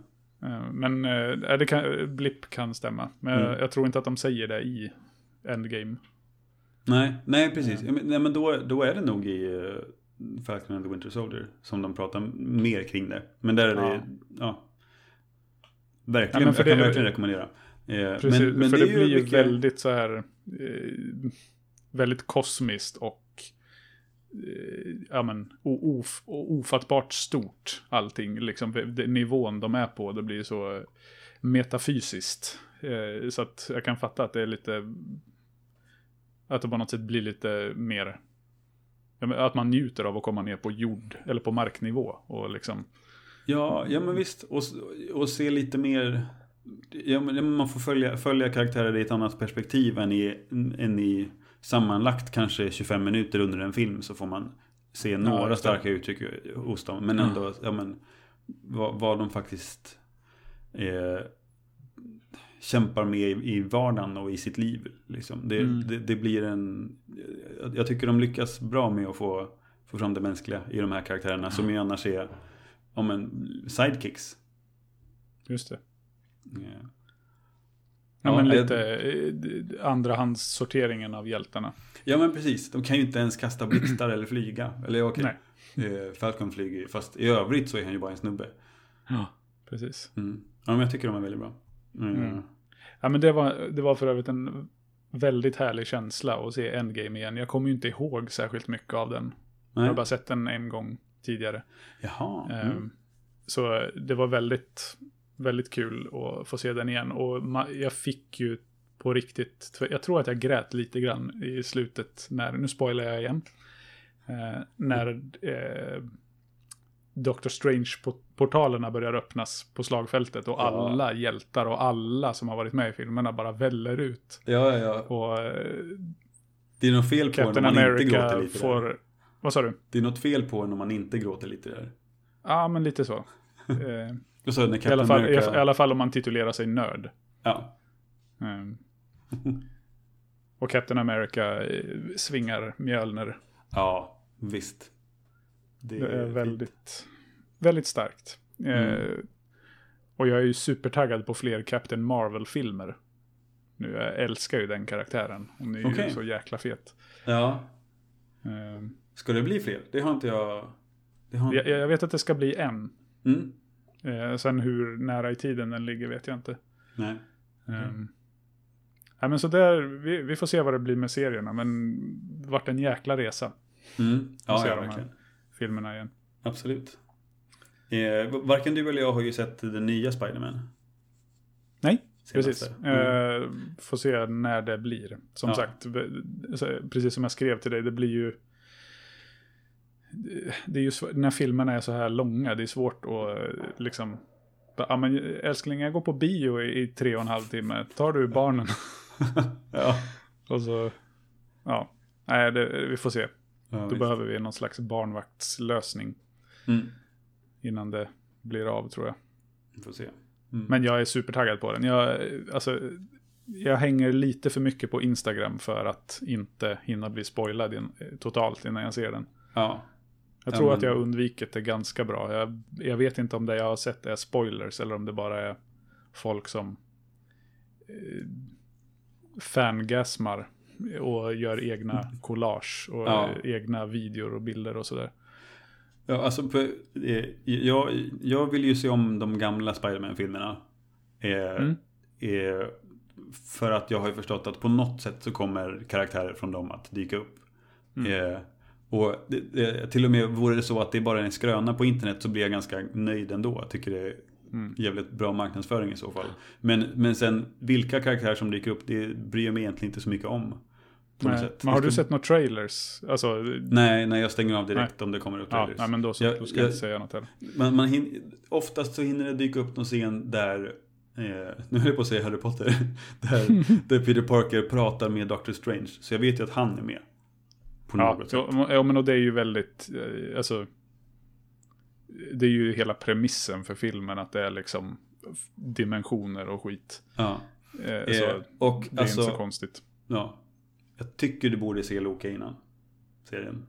Eh, Men eh, det kan, blipp kan stämma. Men Mm. jag tror inte att de säger det i Endgame. nej, nej precis. Ja, men, nej, men då, då är det nog i Falcon and the Winter Soldier som de pratar mer kring det. Men där är det, Ja. ja. Verkligen, för jag kan det- verkligen rekommendera. Eh, Precis, men, men för det, det, blir ju mycket- väldigt så här, eh, väldigt kosmiskt och eh, ja, men, of, ofattbart stort allting. Liksom, nivån de är på, det blir så metafysiskt. Så att jag kan fatta att det är lite, att det på något sätt blir lite mer, att man njuter av att komma ner på jord, eller på marknivå och liksom, Ja, ja men visst. Och, och se lite mer... Ja, men ja, men man får följa, följa karaktärer i ett annat perspektiv än i, än i sammanlagt kanske 25 minuter under en film så får man se några det. starka uttryck hos dem. Men ändå, ja men vad, vad de faktiskt eh, kämpar med i, i vardagen och i sitt liv. Liksom. Det, Mm. det, det blir en... Jag, tycker de lyckas bra med att få, få fram det mänskliga i de här karaktärerna som ju annars är om en sidekicks. just det. Ja. Ja, Ja, men jag- lite eh, andrahandssorteringen av hjältarna. ja men precis, de kan ju inte ens kasta blixtar eller flyga. Eller okej, Nej. eh, Falcon flyger ju, fast i övrigt så är han ju bara en snubbe. Ja, precis. Mm. Ja men jag tycker de är väldigt bra. Mm. Mm. Ja, men det var, det var för övrigt en väldigt härlig känsla att se Endgame igen. Jag kommer ju inte ihåg särskilt mycket av den. Jag Nej. har bara sett den en gång tidigare. Jaha. Ehm, Mm. Så det var väldigt, väldigt kul att få se den igen. Och jag fick ju på riktigt, jag tror att jag grät lite grann i slutet när, nu spoilar jag igen. Eh, när eh, Doctor Strange-portalerna börjar öppnas på slagfältet och Ja. alla hjältar och alla som har varit med i filmerna bara väller ut. Ja, ja, ja. Och eh, Det är något fel på en om Captain man inte gråter America lite där. får... Vad sa du? Det är något fel på en om man inte gråter lite där. Ja, men lite så. [laughs] Eh, Och så när i, alla fall, America... I alla fall om man titulerar sig nörd. Ja. Ehm. [laughs] och Captain America eh, svingar Mjölner. ja, visst. Det är fint. väldigt, väldigt starkt. Eh, Mm. och jag är ju supertaggad på fler Captain Marvel-filmer. Nu, jag älskar ju den karaktären. Hon är ju Okej. så jäkla fet. Ja. Ehm, Ska det bli fler? Det har inte jag... Det har... jag, jag vet att det ska bli en. Mm. Eh, sen hur nära i tiden den ligger vet jag inte. Nej. Um, ja, men så där, vi, vi får se vad det blir med serierna, men det vart en jäkla resa, Mm. Ja, ja, verkligen. filmerna igen. Absolut. Eh, varken du eller jag har ju sett den nya Spiderman. Nej, senaste. precis. Mm. Eh, får se när det blir. Som Ja. sagt, precis som jag skrev till dig, det blir ju... Det är ju sv- när filmerna är så här långa, det är svårt att eh, liksom... Ja men älskling, jag går på bio i, i tre och en halv timme. Tar du barnen? [laughs] ja. och så... Ja, nej, det, vi får se. ja Då visst. behöver vi någon slags barnvaktslösning. Mm. Innan det blir av tror jag. Vi får se. Mm. Men jag är supertaggad på den. Jag, alltså, jag hänger lite för mycket på Instagram för att inte hinna bli spoilad in, totalt innan jag ser den. Ja. Jag Ja, tror men- att jag har undvikit det ganska bra. Jag, jag vet inte om det jag har sett är spoilers eller om det bara är folk som eh, fangasmar och gör egna collage och Ja. eh, egna videor och bilder och sådär. Ja, alltså, för, eh, jag, jag vill ju se om de gamla Spiderman-filmerna. Eh, Mm. eh, för att jag har ju förstått att på något sätt så kommer karaktärer från dem att dyka upp. Mm. Och det, till och med vore det så att det bara är en skröna på internet så blir jag ganska nöjd ändå. Jag tycker det är Mm. jävligt bra marknadsföring i så fall. Men, men sen vilka karaktärer som dyker upp, det bryr jag mig egentligen inte så mycket om. Nej. Men har du ska- sett några trailers? Alltså, Nej, nej, jag stänger av direkt om det kommer upp ja, trailers. nej, men då, så, Jag- då ska jag jag- inte säga något heller. Man, man hin, oftast så hinner det dyka upp någon scen där, eh, [laughs] nu höll jag på att säga Harry Potter, [laughs] där, där Peter Parker pratar med Doctor Strange. Så jag vet ju att han är med. På Ja, något sätt. ja, men och det är ju väldigt, eh, alltså, det är ju hela premissen för filmen att det är liksom dimensioner och skit. Ja. Eh, Eh, så och det är alltså, inte så konstigt. ja. Jag tycker du borde se Loka innan. Serien.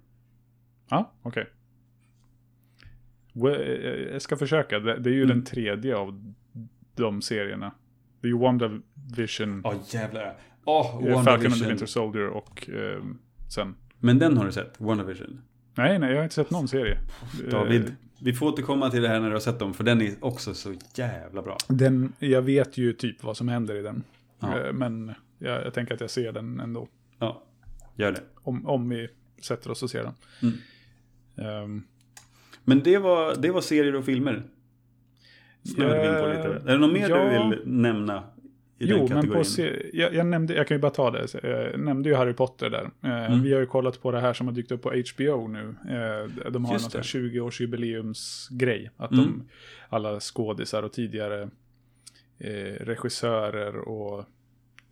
Ja, okej. We- eh, Jag ska försöka. Det, det är ju Mm. den tredje av de serierna. Det är ju WandaVision, Ja, jävlar. Åh, eh, Falcon and the WandaVision. Winter Soldier och eh, sen. Men den har du sett? WandaVision? Nej, nej, jag har inte sett någon serie. Eh, David, vi får återkomma till det här när du har sett dem. För den är också så jävla bra. Den, jag vet ju typ vad som händer i den. Ja. Eh, Men jag, jag tänker att jag ser den ändå. Ja, gör det. Om, om vi sätter oss och ser den. Mm. Ehm, Men det var, det var serier och filmer. Snöade vi in på lite. Är det något mer ja. du vill nämna i jo, den men kategorin? på se- jag, jag, nämnde, jag kan ju bara ta det. Jag nämnde ju Harry Potter där. Eh, Mm. Vi har ju kollat på det här som har dykt upp på HBO nu. Eh, de har Just någon det. 20-årsjubileumsgrej. Att Mm. de, alla skådisar och tidigare eh, regissörer och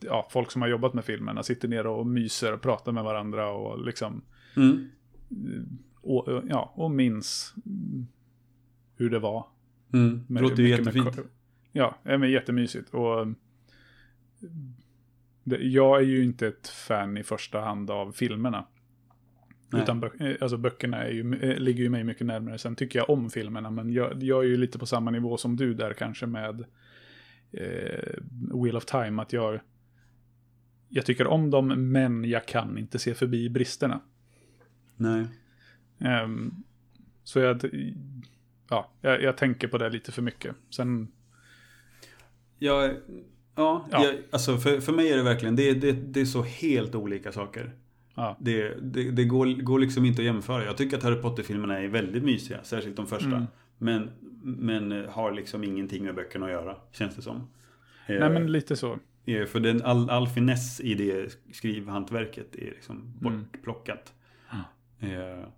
ja, folk som har jobbat med filmerna sitter ner och myser och pratar med varandra och liksom Mm. och, ja, och minns mm, hur det var. Mm. Det Med- låter ju med jättefint. ko- Ja, men jättemysigt. Och jag är ju inte ett fan i första hand av filmerna. Nej. Utan bö- eh, alltså böckerna är ju, eh, ligger ju mig mycket närmare. Sen tycker jag om filmerna, men jag, jag är ju lite på samma nivå som du där kanske med eh, Wheel of Time. Att jag, jag tycker om dem, men jag kan inte se förbi bristerna. Nej. Ehm, så jag, ja, jag, jag tänker på det lite för mycket. Sen, Jag, ja, Ja. Jag, alltså för, för mig är det verkligen, det, det, det är så helt olika saker. ja, Det, det, det går, går liksom inte att jämföra. Jag tycker att Harry Potter-filmerna är väldigt mysiga, särskilt de första. Mm. Men, men eh, har liksom ingenting med böckerna att göra, känns det som. Eh, nej men lite så. eh, För den, all, all finess i det skrivhantverket är liksom Mm. bortplockat. Eh,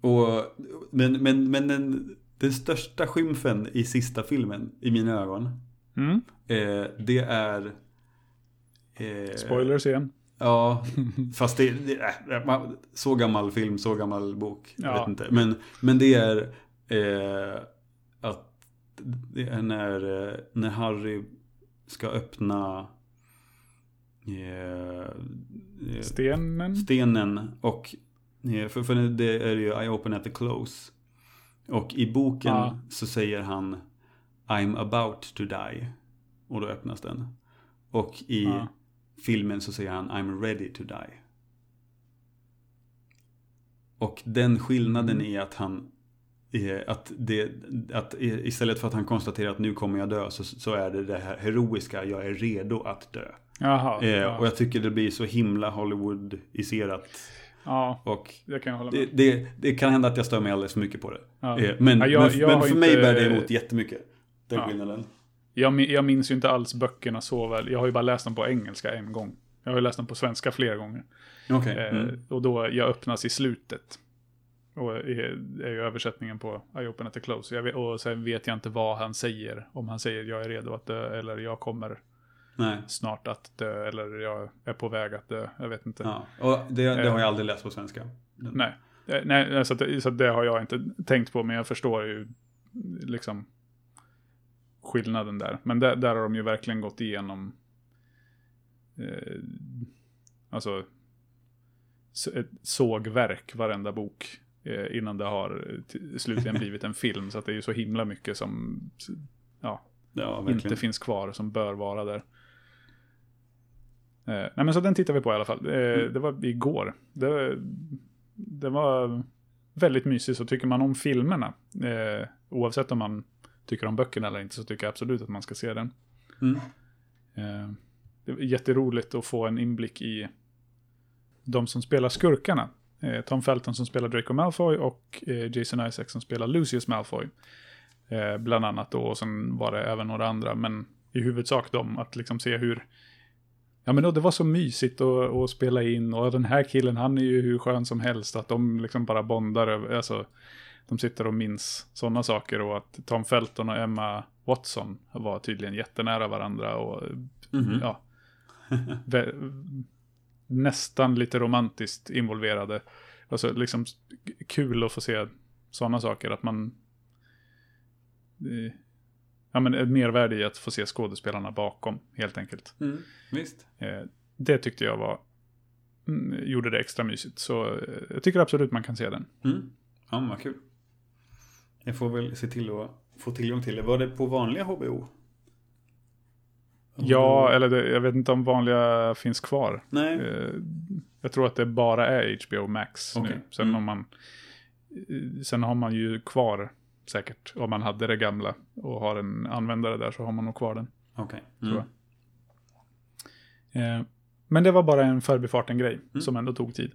och, men men, men den, den största skymfen i sista filmen, i mina ögon, Mm. eh, det är... Eh, Spoilers igen. Ja, fast det, det äh, man- så gammal film, så gammal bok. Jag Ja. vet inte. Men, men det är eh, att det är när, eh, när Harry ska öppna eh, eh, Stenen. stenen och eh, för, för det är ju I open at the close. Och i boken Ja. så säger han I'm about to die. Och då öppnas den. Och i Ja. filmen så säger han I'm ready to die. Och den skillnaden Mm. är att han eh, att, det, att istället för att han konstaterar att nu kommer jag dö så, så är det det här heroiska, jag är redo att dö. Jaha. Eh, ja. Och jag tycker det blir så himla Hollywoodiserat. ja, Och det kan jag hålla det, med. det, det kan hända att jag stör mig alldeles för mycket på det. Ja. Eh, Men, Ja, jag- men, jag men för mig inte- bär det emot jättemycket. Den Ja. skillnaden. Jag, jag minns ju inte alls böckerna så väl. Jag har ju bara läst dem på engelska en gång. Jag har ju läst dem på svenska flera gånger. Okej. Eh, Mm. Och då jag öppnas i slutet. Och är, är ju översättningen på I open at the close. Jag vet, och sen vet jag inte vad han säger. Om han säger jag är redo att dö eller jag kommer Nej. snart att dö eller jag är på väg att dö. Jag vet inte. Ja. Och det, det Eh. har jag aldrig läst på svenska. Den- Nej. Eh, Nej, så, att, så att det har jag inte tänkt på, men jag förstår ju liksom skillnaden där. Men där, där har de ju verkligen gått igenom eh, alltså ett sågverk varenda bok eh, innan det har slutligen [laughs] blivit en film. Så att det är ju så himla mycket som ja, Ja, inte finns kvar som bör vara där. Eh, nej men så den tittar vi på i alla fall. Eh, Mm. Det var igår. Det, det var väldigt mysigt. Så tycker man om filmerna, eh, oavsett om man tycker om böckerna eller inte, så tycker jag absolut att man ska se den. Mm. Eh, det var jätteroligt att få en inblick i de som spelar skurkarna. Eh, Tom Felton som spelar Draco Malfoy och eh, Jason Isaac som spelar Lucius Malfoy. Eh, bland annat då, och sen var det även några andra, men i huvudsak de, att liksom se hur Ja men då, det var så mysigt att, att spela in och den här killen han är ju hur skön som helst att de liksom bara bondar över, alltså de sitter och minns sådana saker och att Tom Felton och Emma Watson var tydligen jättenära varandra och Mhm. ja, [laughs] vä- nästan lite romantiskt involverade. Alltså liksom kul att få se sådana saker, att man... eh, Ja, men ett mervärde i att få se skådespelarna bakom, helt enkelt. Mm. Visst. Eh, det tyckte jag var... mm, Gjorde det extra mysigt, så eh, jag tycker absolut man kan se den. Mm. Ja, vad kul. Jag får väl se till att få tillgång till det. Var det på vanliga HBO? Ja, eller det, jag vet inte om vanliga finns kvar. Nej. Eh, Jag tror att det bara är HBO Max Okej. nu. Sen, Mm. har man, eh, sen har man ju kvar säkert, om man hade det gamla och har en användare där så har man nog kvar den. Okej. tror Mm. Eh, Men det var bara en förbifarten-grej Mm. som ändå tog tid.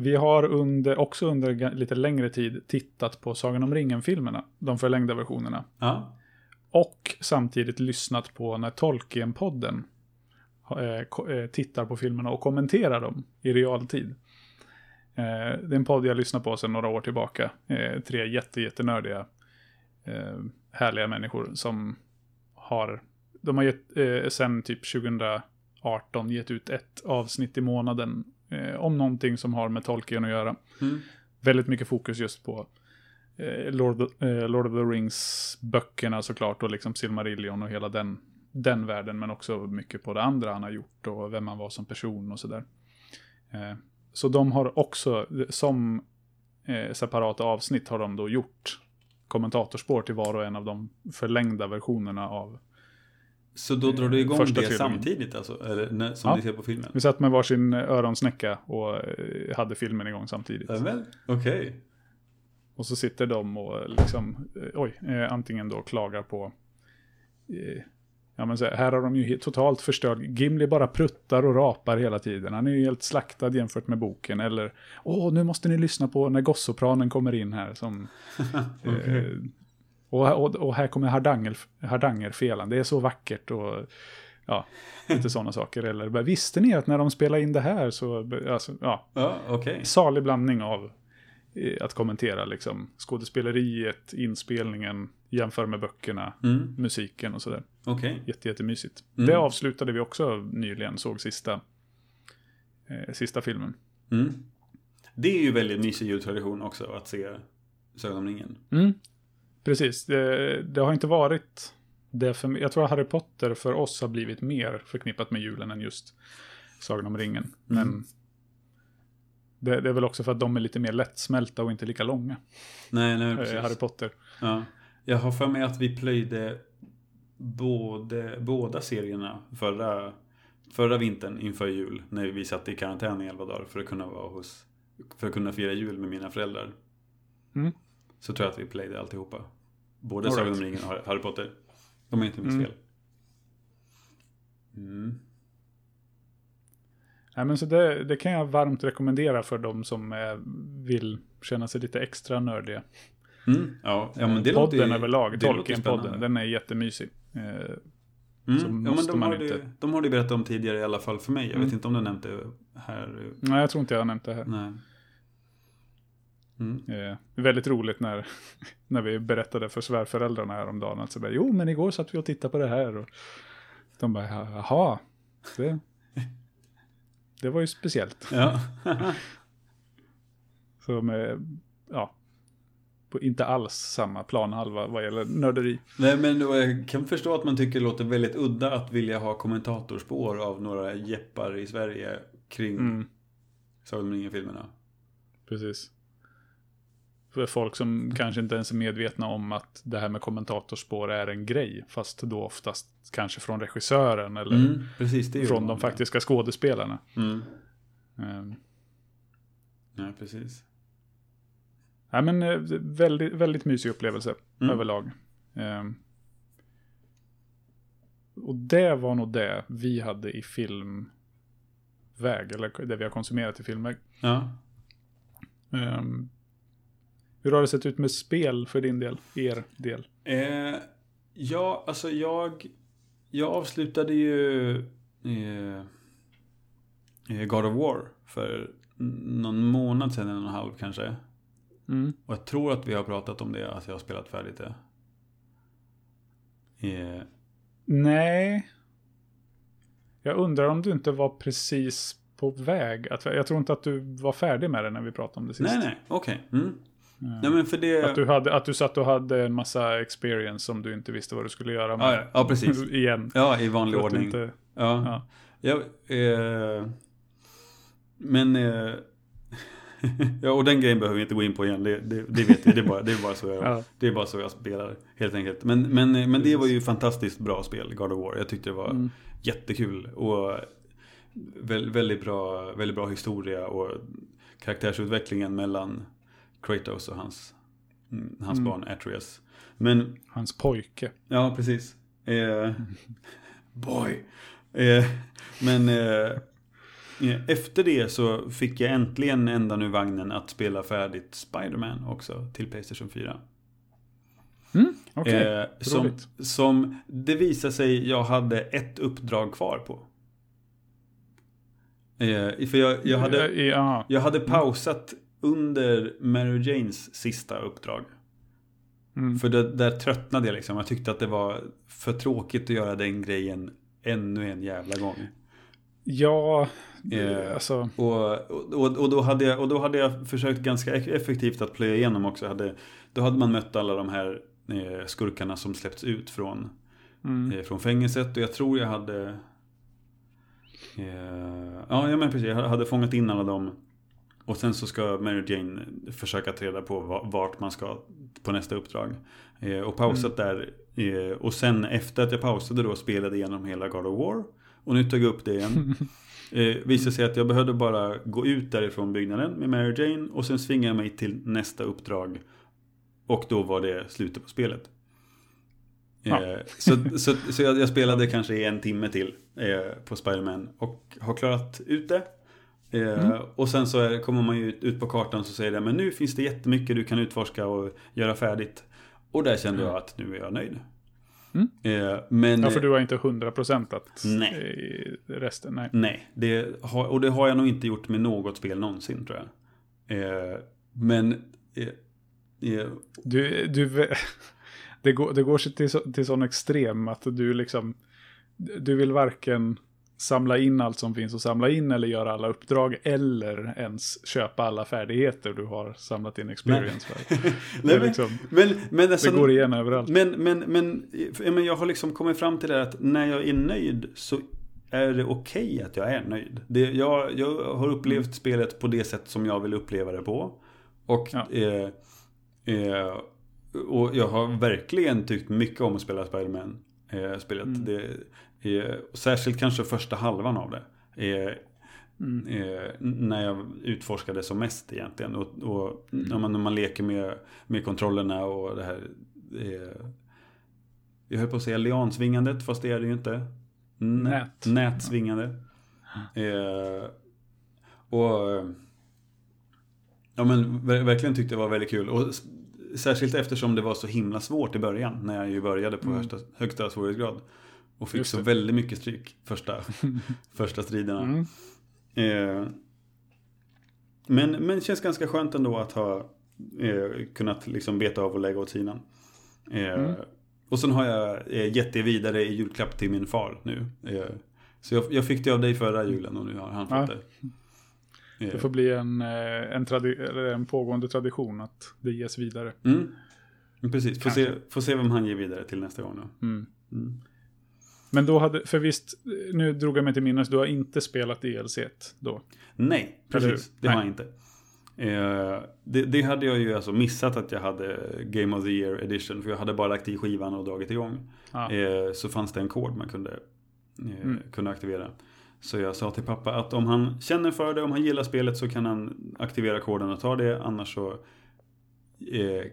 Vi har under, också under lite längre tid tittat på Sagan om ringen-filmerna, de förlängda versionerna. Ja. Och samtidigt lyssnat på när Tolkien-podden eh, eh, tittar på filmerna och kommenterar dem i realtid. Eh, det är en podd jag lyssnar på sedan några år tillbaka. Eh, tre jätte, jättenördiga, eh, härliga människor som har, de har gett, eh, sen typ 2018 gett ut ett avsnitt i månaden eh, om någonting som har med Tolkien att göra Mm. väldigt mycket fokus just på eh, Lord, of, eh, Lord of the Rings-böckerna såklart och liksom Silmarillion och hela den, den världen, men också mycket på det andra han har gjort och vem han var som person och sådär. Eh, så de har också, som eh, separata avsnitt har de då gjort kommentatorspår till var och en av de förlängda versionerna av. Så då drar du igång Första det filmen. samtidigt alltså? Eller när, som Ja. ni ser på filmen? Vi satt med varsin öronsnäcka och eh, hade filmen igång samtidigt. Okej. Och så sitter de och liksom, eh, oj, eh, antingen då klagar på, eh, ja men här, här har de ju totalt förstört, Gimli bara pruttar och rapar hela tiden, han är ju helt slaktad jämfört med boken, eller, åh, nu måste ni lyssna på när gossopranen kommer in här, som, [laughs] eh, och, och, och här kommer Hardanger, Hardangerfelan, det är så vackert och, ja, lite sådana saker, eller, visste ni att när de spelar in det här så, alltså, ja, Ja, okej. salig blandning av eh, att kommentera liksom skådespeleriet, inspelningen, jämför med böckerna, Mm. musiken och sådär. Okej. Jätte, jättemysigt. Mm. Det avslutade vi också nyligen, såg sista, eh, sista filmen. Mm. Det är ju väldigt mysig jultradition också att se Sagan om ringen. Mm. Precis, det, det har inte varit det för mig. Jag tror att Harry Potter för oss har blivit mer förknippat med julen än just Sagan om ringen. Men Mm. det, det är väl också för att de är lite mer lättsmälta och inte lika långa, Nej, nej, eh, precis. Harry Potter. Ja. Jag har för mig att vi plöjde både, båda serierna förra, förra vintern inför jul. När vi satt i karantän i elva dagar för att kunna vara hos för att kunna fira jul med mina föräldrar. Mm. Så tror jag att vi plöjde alltihopa. Både All Sagan om ringen och Harry Potter. Om jag inte minns Mm. fel. Mm. Nej, men så det, det kan jag varmt rekommendera för de som eh, vill känna sig lite extra nördiga. Mm. Ja, ja, men det låter podden ju- överlag, det låter Tolkien-podden, den är jättemysig. Eh, Mm. ja, men de, har inte- det, de har du berättat om tidigare i alla fall för mig. Jag Mm. vet inte om du nämnt det här. nej, jag tror inte jag har nämnt det här. Nej. Mm. Eh, väldigt roligt när, [laughs] när vi berättade för svärföräldrarna häromdagen. Alltså, bara, jo, men igår satt vi och tittade på det här. Och de bara, jaha, det, det var ju speciellt. Ja. [laughs] Som är, ja, på inte alls samma planhalva vad gäller nörderi. Nej, men jag kan förstå att man tycker det låter väldigt udda att vilja ha kommentatorspår av några jeppar i Sverige kring Mm, Sagan om ringen-filmerna. precis. För folk som kanske inte ens är medvetna om att det här med kommentatorspår är en grej. Fast då oftast kanske från regissören eller Mm, precis, från de faktiska skådespelarna. Mm. Ehm, Ja, precis. Nej, men eh, väldigt, väldigt mysig upplevelse Mm. överlag. Ehm, och det var nog det vi hade i filmväg, eller det vi har konsumerat i filmväg. Ja. Ehm, hur har det sett ut med spel för din del, er del? Eh, ja, alltså jag... Jag avslutade ju eh, eh, God of War för någon månad sedan, en och en halv kanske. Mm. Och jag tror att vi har pratat om det, att jag har spelat färdigt det. Eh, Nej. Jag undrar om du inte var precis på väg. Att, jag tror inte att du var färdig med det när vi pratade om det sist. nej, nej, okej. Mm. Ehm, Nej, men för det... Att, du hade, att du satt och hade en massa experience som du inte visste vad du skulle göra med. Ja, ja, precis. [laughs] Igen. Ja, i vanlig För ordning. Inte, Ja. ja. ja eh, men... Eh, [laughs] ja, och den grejen behöver vi inte gå in på igen. Det, det, det vet vi. Det är bara, det är bara så jag, [laughs] Ja. det är bara så jag spelar, helt enkelt. Men, men, men det var ju fantastiskt bra spel, God of War. Jag tyckte det var Mm. jättekul. Och vä- väldigt bra, väldigt bra historia och karaktärsutvecklingen mellan Kratos och hans, mm, hans Mm. barn Atreus. Men Hans pojke. Ja, precis. Eh, [laughs] boy. Eh, men eh, eh, efter det så fick jag äntligen ändan ur vagnen att spela färdigt Spider-Man också till Playstation 4. Okej, eh, som, som det visade sig jag hade ett uppdrag kvar på. Eh, för jag, jag, hade, Eh, Ja, jag hade pausat under Mary Janes sista uppdrag. mm. För det, där tröttnade jag liksom. Jag tyckte att det var för tråkigt att göra den grejen ännu en jävla gång. ja Eh, alltså. Och, och, och, då hade jag, och då hade jag försökt ganska effektivt att plöja igenom också. Hade, då hade man mött alla de här eh, skurkarna som släppts ut från, Mm. eh, från fängelset. Och jag tror jag hade... Eh, ja, men precis. Jag hade fångat in alla dem. Och sen så ska Mary Jane försöka ta reda på va- vart man ska på nästa uppdrag. Eh, och pausat där. Eh, och sen efter att jag pausade då spelade igenom hela God of War. Och nu tog jag upp det igen. [laughs] Eh, visade sig att jag behövde bara gå ut därifrån byggnaden med Mary Jane. Och sen svinga jag mig till nästa uppdrag. Och då var det slutet på spelet. Ja. Eh, [laughs] så så, så jag, jag spelade kanske en timme till eh, på Spider-Man. Och har klarat ut det. Eh, Och sen så är, kommer man ju ut, på kartan så säger det men nu finns det jättemycket du kan utforska och göra färdigt. Och där kände jag att nu är jag nöjd. Mm. Eh, men, Ja, för du har inte 100% att Nej. resten. Nej. Nej, det har, och det har jag nog inte gjort med något spel någonsin tror jag. Eh, men... Du, du, [laughs] det, går, det går till, så, till sån extrem att du liksom, du vill varken samla in allt som finns och samla in eller göra alla uppdrag eller ens köpa alla färdigheter du har samlat in experience för. [laughs] Nej, men, liksom, men, men, alltså, det går igen överallt. men, men, men, men jag har liksom kommit fram till det att när jag är nöjd så är det okej att jag är nöjd. Det, jag, jag har upplevt spelet på det sätt som jag vill uppleva det på. Och, Ja. eh, eh, och jag har verkligen tyckt mycket om att spela Spiderman. Eh, spelet. Mm. Det, eh, särskilt kanske första halvan av det. Eh, Mm. eh, när jag utforskade som mest egentligen. Och, och när, man, när man leker med, med kontrollerna och det här. Eh, jag höll på att säga liansvingandet fast det är det ju inte. Nät. Nätsvingande. Eh, och Ja men ver- verkligen tyckte det var väldigt kul. Och särskilt eftersom det var så himla svårt i början. När jag ju började på Mm. högsta, högsta svårighetsgrad. Och fick så väldigt mycket stryk första, [laughs] första striderna. Mm. Eh, men, men det känns ganska skönt ändå att ha eh, kunnat liksom beta av och lägga åt sidan. Eh, Mm. Och sen har jag eh, gett det vidare i julklapp till min far nu. Eh, så jag, jag fick det av dig förra julen och nu har han fått Ja. det. Det får bli en, eh, en, en pågående tradition att det ges vidare. Mm. Precis, får se, får se vem han ger vidare till nästa gång då. Mm. Mm. Men då hade, för visst, nu drog jag mig till minnes, du har inte spelat DLC då? Nej, precis. Det Nej. har jag inte. Eh, det, det hade jag ju alltså missat att jag hade Game of the Year edition. För jag hade bara lagt i skivan och dragit igång. Ja. Eh, så fanns det en kod man kunde, eh, Mm. kunde aktivera. Så jag sa till pappa att om han känner för det, om han gillar spelet så kan han aktivera koden och ta det. Annars så eh,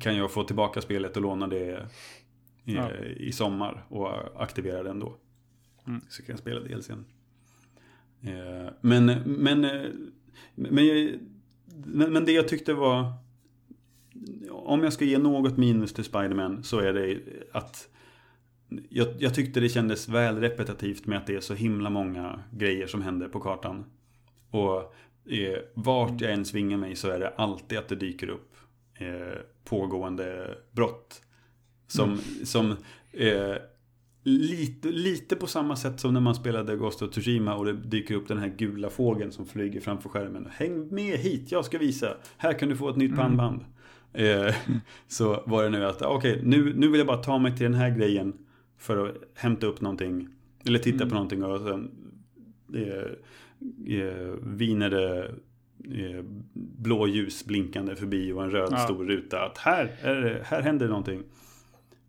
kan jag få tillbaka spelet och låna det eh, Ja. i sommar och aktivera den då. Mm. Så kan jag spela DLCn. Eh, men, men, eh, men, jag, men, men det jag tyckte var om jag ska ge något minus till Spiderman så är det att jag, jag tyckte det kändes väl repetitivt med att det är så himla många grejer som händer på kartan. Och eh, vart jag än svingar mig så är det alltid att det dyker upp eh, pågående brott. Som, som eh, lite, lite på samma sätt som när man spelade Ghost of Tsushima och det dyker upp den här gula fågeln som flyger framför skärmen. Häng med hit, jag ska visa. Här kan du få ett nytt Mm. pannband. Eh, [laughs] så var det nu att, okej, nu, nu vill jag bara ta mig till den här grejen för att hämta upp någonting. Eller titta Mm. på någonting och sen eh, eh, viner det eh, blå ljus blinkande förbi och en röd Ja. stor ruta. Att här, är här händer någonting.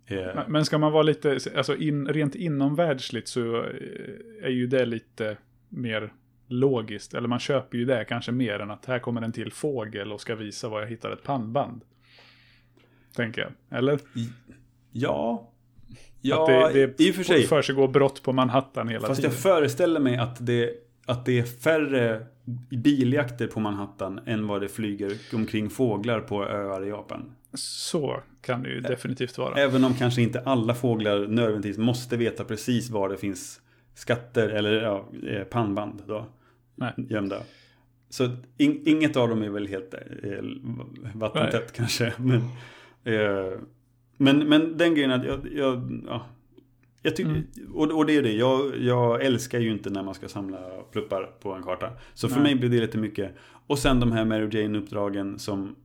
Eh, Men- ska man vara lite, alltså in, rent inomvärldsligt så eh, är ju det lite mer logiskt. Eller man köper ju det kanske mer än att här kommer en till fågel och ska visa var jag hittar ett pannband. Tänker jag. Eller? Ja. att Ja, det, det i och för sig. för sig går brott på Manhattan hela Fast tiden. jag föreställer mig att det, att det är färre biljakter på Manhattan än vad det flyger omkring fåglar på öar i Japan. Så kan det ju definitivt vara. Även om kanske inte alla fåglar nödvändigtvis måste veta precis var det finns skatter eller ja, eh, pannband då, Nej. gömda. Så in, inget av dem är väl helt eh, vattentätt kanske. Men, eh, men, men den grejen att jag, jag, ja, jag tycker, Mm. och, och det är det, jag, jag älskar ju inte när man ska samla pluppar på en karta. Så för Nej. mig blir det lite mycket. Och sen de här Mary Jane-uppdragen som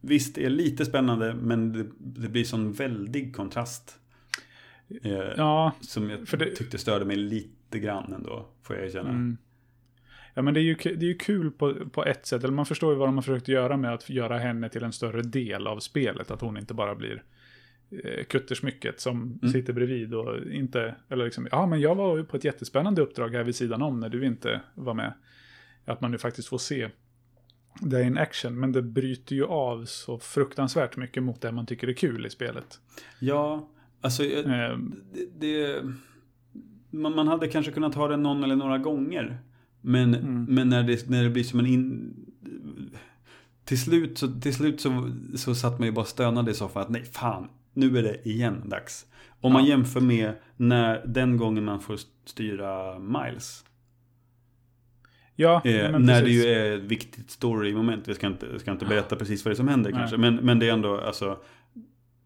Visst, det är lite spännande men det, det blir sån väldig kontrast. Eh, Ja, som jag det- tyckte störde mig lite grann ändå, får jag erkänna. Mm. Ja men det är ju, det är ju kul på, på ett sätt, eller man förstår ju vad de har försökt göra med att göra henne till en större del av spelet. Att hon inte bara blir eh, kuttersmycket som Mm. sitter bredvid och inte, eller liksom, ja men jag var ju på ett jättespännande uppdrag här vid sidan om när du inte var med. Att man nu faktiskt får se det in action, men det bryter ju av så fruktansvärt mycket mot det man tycker är kul i spelet. Ja, alltså jag, Eh, det, det, man, man hade kanske kunnat ha det någon eller några gånger. Men, Mm. men när, det, när det blir som en in... Till slut, så, till slut så, så satt man ju bara stönade i soffan att nej fan, nu är det igen dags. Om man Ja. jämför med när, den gången man får styra Miles. Ja, Eh, men när det ju är ett viktigt story-moment. Vi ska inte, ska inte berätta precis vad det är som händer Nej. kanske. Men, men det är ändå, alltså.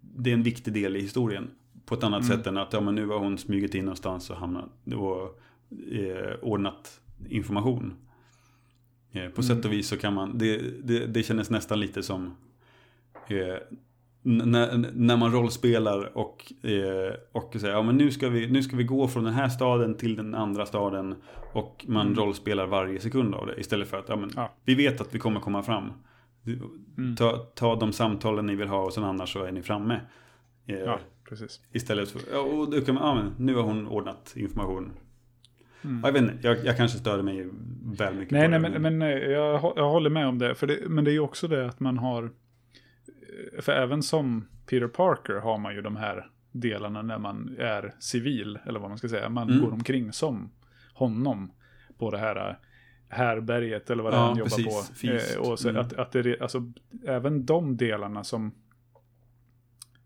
Det är en viktig del i historien. På ett annat Mm. sätt än att, ja men nu har hon smugit in någonstans och hamnat och eh, ordnat information. Eh, på sätt och vis så kan man, det, det, det kändes nästan lite som eh, när, när man rollspelar och, eh, och säger ja men nu ska, vi, nu ska vi gå från den här staden till den andra staden och man Mm. rollspelar varje sekund av det istället för att ja, men, Ja. vi vet att vi kommer komma fram. Mm. Ta, ta de samtalen ni vill ha och sen annars så är ni framme. Eh, Ja, precis. Istället för, ja, och då kan man, ja men nu har hon ordnat information. Mm. Ja, Jag vet inte, jag, jag kanske störde mig väl mycket Nej, på nej, det. men, men eh, jag, jag håller med om det. För det. Men det är ju också det att man har... För även som Peter Parker har man ju de här delarna när man är civil, eller vad man ska säga. Man Mm. går omkring som honom på det här eh, härberget eller vad det är Ja, han jobbar precis. på. Feast. Eh, och så Mm. att, att det, alltså, även de delarna som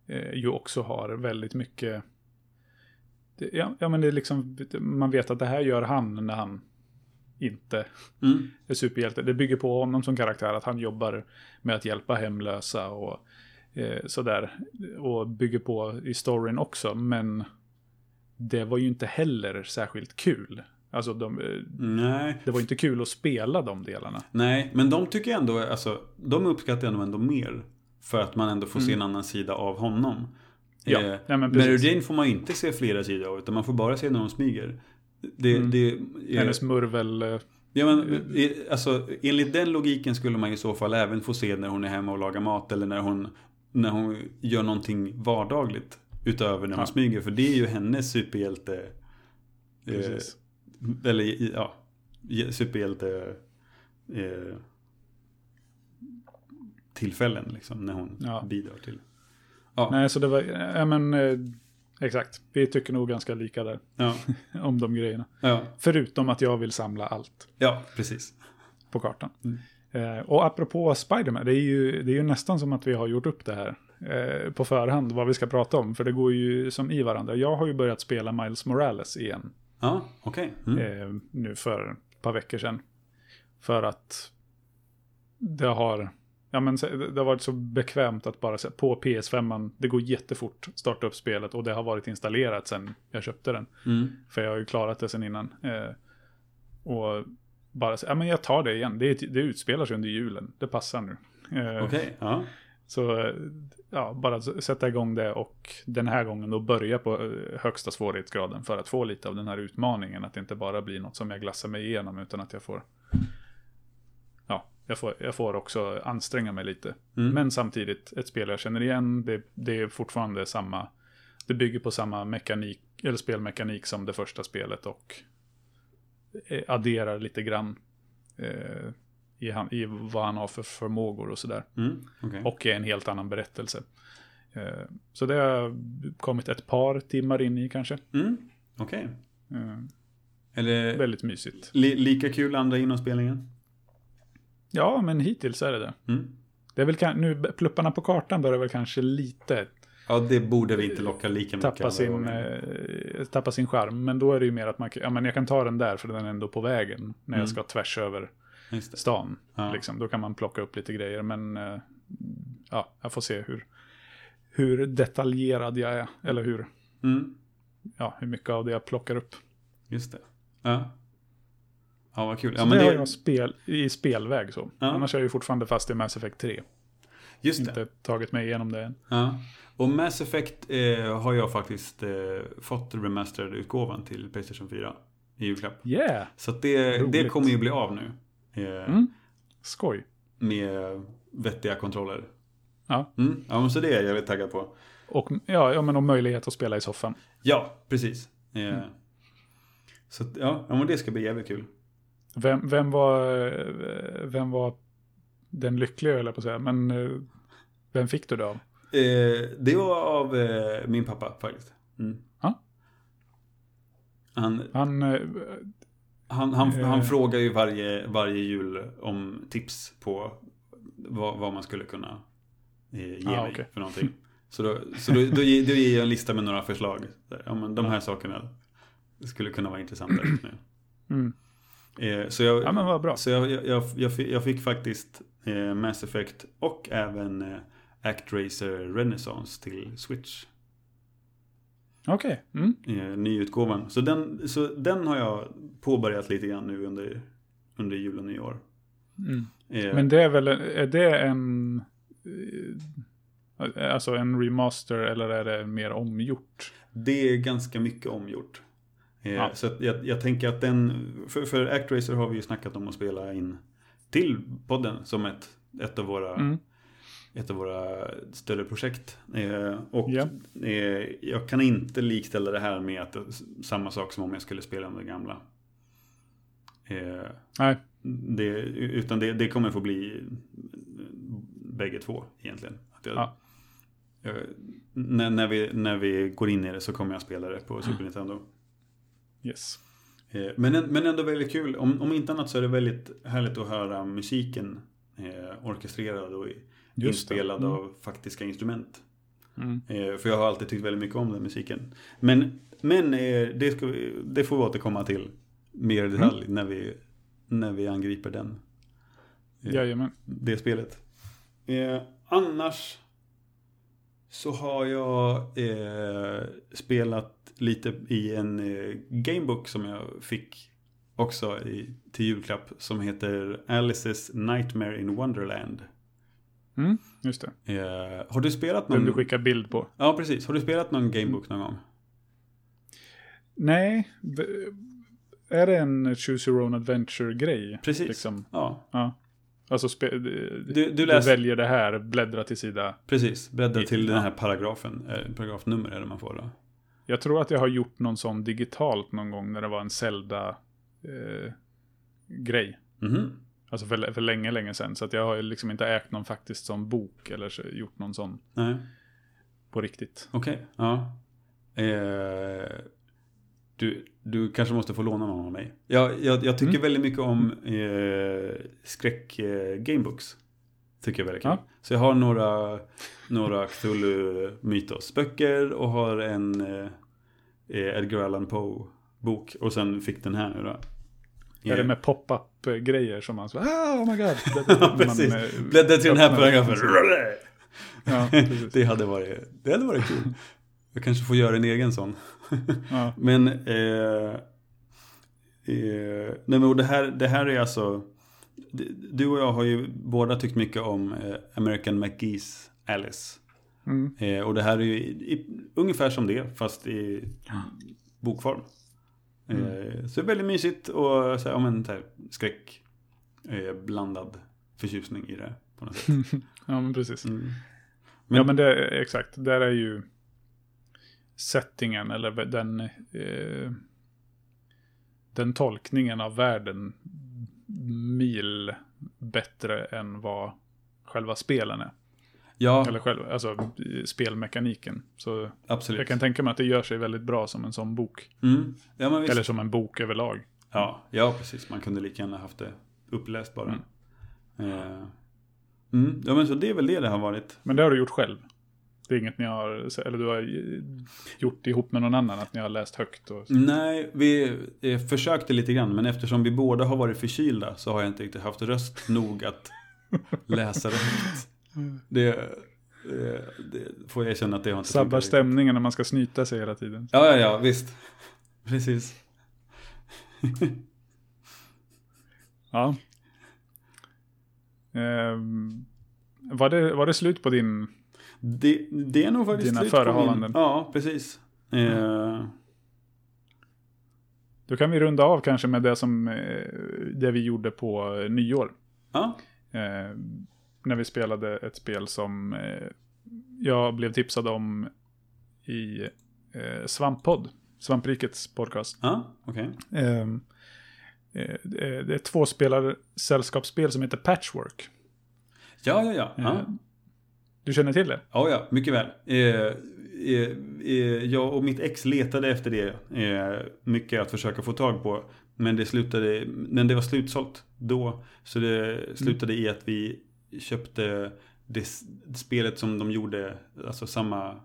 eh, ju också har väldigt mycket... Det, ja, ja, men det är liksom, man vet att det här gör han när han inte Mm. är superhjälte. Det bygger på honom som karaktär, att han jobbar med att hjälpa hemlösa och eh, sådär. Och bygger på i storyn också, men det var ju inte heller särskilt kul. Alltså de, eh, det var inte kul att spela de delarna. Nej, men de tycker jag ändå, alltså, de uppskattar jag nog ändå mer. För att man ändå får se Mm. en annan sida av honom. Ja, Eh, ja, men Mary. Jane får man inte se flera sidor av, utan man får bara se när hon smyger. Det, Mm. det, eh, Hennes murvel... eh, ja, men, eh, alltså, enligt den logiken skulle man i så fall även få se när hon är hemma och lagar mat eller när hon, när hon gör någonting vardagligt. Utöver när hon Ja. smyger, för det är ju hennes superhjälte. eh, Precis. eller ja, superhjälte eh, tillfällen liksom när hon Ja. bidrar till. Ja, Nej, så det var... Ja, men... Exakt. Vi tycker nog ganska lika där. ja, [laughs] Om de grejerna. ja, Förutom att jag vill samla allt ja, precis. på kartan. Mm. Eh, och apropå Spiderman, det är, ju, det är ju nästan som att vi har gjort upp det här eh, på förhand, vad vi ska prata om. För det går ju som i varandra. Jag har ju börjat spela Miles Morales igen. Ja, okej. Mm. eh, nu för ett par veckor sedan. För att det har, ja men det har varit så bekvämt att bara på PS5, man, det går jättefort att starta upp spelet och det har varit installerat sedan jag köpte den. Mm. För jag har ju klarat det sedan innan. Eh, och bara, så- ja men jag tar det igen, det, det utspelar sig under julen, det passar nu. Eh, Okej, ja. Så eh, ja, bara sätta igång det och den här gången då börja på eh, högsta svårighetsgraden för att få lite av den här utmaningen. Att det inte bara blir något som jag glassar mig igenom utan att jag får jag får, jag får också anstränga mig lite. Mm. Men samtidigt ett spel jag känner igen. Det, det är fortfarande samma Det bygger på samma mekanik eller spelmekanik som det första spelet och eh, adderar lite grann eh, i, han, i vad han har för förmågor och sådär. Mm. okej. Och är en helt annan berättelse. Eh, Så det har kommit ett par timmar in i kanske. Mm. Okej. Eh, Eller Väldigt mysigt. li, lika kul andra genomspelningen? Ja, men hittills är det det. Mm. Det är väl nu, plupparna på kartan börjar väl kanske lite Ja, det borde vi inte locka lika mycket tappa sin, eh, tappa sin charm. Men då är det ju mer att man ja men jag kan ta den där för den är ändå på vägen. När Mm. jag ska tvärs över stan. Ja. Liksom. Då kan man plocka upp lite grejer. Men eh, ja, jag får se hur, hur detaljerad jag är. Eller hur, Mm. ja, hur mycket av det jag plockar upp. Just det. Ja. Ja, vad kul. Så Ja, men det har det, jag spel, i spelväg så. Ja. Annars är jag ju fortfarande fast i Mass Effect 3. just det. Inte tagit mig igenom det än. Ja. Och Mass Effect eh, har jag faktiskt eh, fått remastered-utgåvan till Playstation 4 i julklapp. Yeah! Så det, det kommer ju bli av nu. Eh, Mm. Skoj. Med vettiga kontroller. Ja. Mm. Ja, men så det är jag jävligt taggad på. Och, ja, ja, men och möjlighet att spela i soffan. Ja, precis. Eh, Mm. Så ja, men det ska bli jävligt kul. Vem, vem, var, eh, vem var den lyckliga, höll jag på att säga. Men eh, vem fick du det av? Eh, det var av eh, min pappa faktiskt. Mm. Ja. Han, Han, eh, han, han, Eh. han frågar ju varje, varje jul om tips på vad, vad man skulle kunna eh, ge Ah, mig okej. för någonting. Så, då, så då, då, ger, då ger jag en lista med några förslag. Ja, men de här sakerna skulle kunna vara intressanta just nu. mm. Eh, så jag, Ja, men vad bra. så jag, jag, jag, fick, jag fick faktiskt eh, Mass Effect och även eh, Actracer Renaissance till Switch. Okej. Mm. Eh, nyutgåvan. Så den, så den har jag påbörjat lite grann nu under, under jul och nyår. Mm. Eh, Men det är väl, är det en, eh, alltså en remaster eller är det mer omgjort? Det är ganska mycket omgjort. Eh, Ja. Så jag, jag tänker att den, för, för Actracer har vi ju snackat om att spela in till podden som ett, ett av våra Mm. ett av våra större projekt. Eh, och Ja. eh, jag kan inte likställa det här med att samma sak som om jag skulle spela med det gamla. Nej, det, utan det, det kommer få bli bägge två egentligen. Jag, Ja. jag, när, när, vi, när vi går in i det så kommer jag spela det på Super Nintendo. Yes. Eh, Men, en- men ändå väldigt kul. Om, om inte annat så är det väldigt härligt att höra musiken eh, orkestrerad och inspelad Mm. av faktiska instrument. Mm. Eh, för jag har alltid tyckt väldigt mycket om den musiken. Men, men eh, det, ska det får vi återkomma till mer i detalj Mm. när, vi, när vi angriper den, eh, Jajamän. det spelet. Annars så har jag eh, spelat lite i en eh, gamebook som jag fick också i, till julklapp som heter Alice's Nightmare in Wonderland. Mm, just det. Eh, har du spelat Den någon... du skickar bild på. Ja, precis. Har du spelat någon Gamebook någon gång? Nej, är det en Choose Your Own Adventure-grej? Precis. Liksom? Ja, Ja. Alltså, spe, du, du, du du väljer det här, bläddra till sida. Precis, bläddra till den här paragrafen. Eh, paragrafnummer är det man får då. Jag tror att jag har gjort någon sån digitalt någon gång när det var en Zelda-grej. Mhm. alltså för, för länge, länge sedan. Så att jag har liksom inte ägt någon faktiskt som bok eller gjort någon sån Nej, på riktigt. okej. Ja. Eh, du, du kanske måste få låna någon av mig. Jag, jag, jag tycker Mm. väldigt mycket om eh, skräck-gamebooks. tycker jag väldigt kul. Ja. Så jag har några, några Cthulhu Mythos-böcker och har en eh, eh, Edgar Allan Poe-bok. Och sen fick den här nu då. Är det med pop-up-grejer som man så, ah, oh my god. [laughs] Ja, precis. Bläddra till den här paragrafen. [laughs] Ja. Det hade varit, det hade varit kul. Jag kanske får göra en egen sån. [laughs] Ja. Men, eh, eh, nej men det här, det här är alltså, du och jag har ju båda tyckt mycket om eh, American McGee's Alice. Mm. Eh, och det här är ju i, i, ungefär som det, fast i bokform. Mm. Eh, så det är väldigt mysigt och så här, ja, men, så här, skräck eh, blandad förtjusning i det på något sätt. [laughs] ja, men precis. Mm. ja, men det exakt. Där är ju settingen eller den eh, den tolkningen av världen mil bättre än vad själva spelen är. Ja, Eller själva, alltså eh, spelmekaniken. Så absolut. jag kan tänka mig att det gör sig väldigt bra som en sån bok. Mm. Ja. Eller som en bok överlag. Ja, ja, precis. Man kunde lika gärna haft det uppläst bara. Mm. Eh, mm. Ja, men så det är väl det det har varit. Men det har du gjort själv. Det är inget ni har, eller du har gjort ihop med någon annan, att ni har läst högt och... Nej, vi eh, försökte lite grann, men eftersom vi båda har varit förkylda så har jag inte riktigt haft röst [laughs] nog att läsa det högt. Det, eh, det får jag erkänna att det har inte Sabbar stämningen när man ska snyta sig hela tiden. Ja, ja, ja, visst. [laughs] Precis. Ja. Ehm, var, det, var det slut på din... Det, det är nog faktiskt Dina förehavanden. Ja, precis. Eh, Då kan vi runda av kanske med det som eh, det vi gjorde på eh, nyår. ja, Eh, när vi spelade ett spel som eh, jag blev tipsad om i eh, Svamppodd, Svamprikets podcast. ja, okej. Ehm, eh, det är det är ett tvåspelar-sällskapsspel som heter Patchwork. Ja, ja, ja. ja. Du känner till det? Ja, ja, mycket väl. Eh, eh, eh, jag och mitt ex letade efter det eh, mycket att försöka få tag på. Men det slutade, men det var slutsålt då. Så det slutade i att vi köpte det spelet som de gjorde, alltså samma,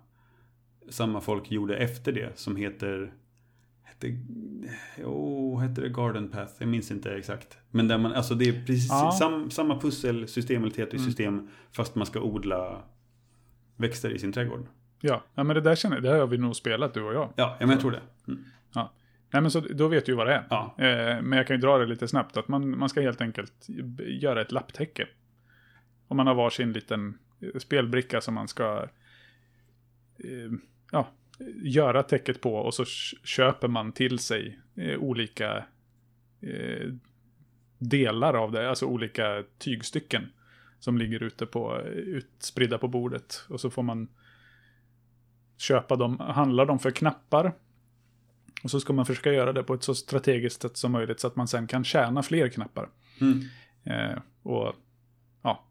samma folk gjorde efter det. Som heter, hette, oh, hette det Garden Path? Jag minns inte exakt. Men där man, alltså det är precis Ja. sam, samma pusselsystem eller Tetris-system. Fast man ska odla växter i sin trädgård. Ja, ja men det där känner det här har vi nog spelat du och jag. Ja, ja men jag tror det. Mm. Nej men så då vet du ju vad det är. Ja, Eh, men jag kan ju dra det lite snabbt. Att man, man ska helt enkelt göra ett lapptäcke. Och man har varsin liten eh, spelbricka som man ska eh, ja, göra täcket på. Och så köper man till sig eh, olika eh, delar av det. Alltså olika tygstycken. Som ligger ute på, utspridda på bordet. Och så får man köpa dem, handla dem för knappar. Och så ska man försöka göra det på ett så strategiskt sätt som möjligt så att man sen kan tjäna fler knappar. mm. Eh, och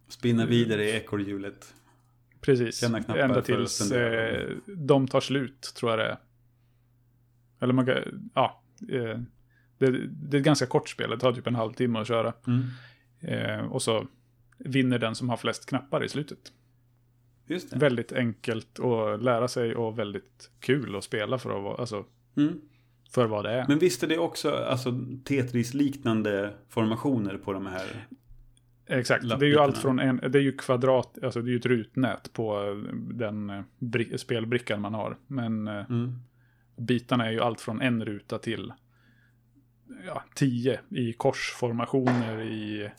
spinna vidare i ekorrhjulet. precis, ända tills eh, de tar slut tror jag det är. Eller man kan, ja. Eh, det, det är ett ganska kort spel, det tar typ en halvtimme att köra. Mm. Eh, och så vinner den som har flest knappar i slutet. Just det. Väldigt enkelt att lära sig och väldigt kul att spela för, att vara, alltså, Mm. för vad det är. Men visst är det också alltså, Tetris-liknande formationer på de här? Exakt, det är ju allt från en, det är ju kvadrat, alltså det är ju ett rutnät på eh, den eh, bri, spelbrickan man har. Men eh, Mm. bitarna är ju allt från en ruta till ja, tio i korsformationer i,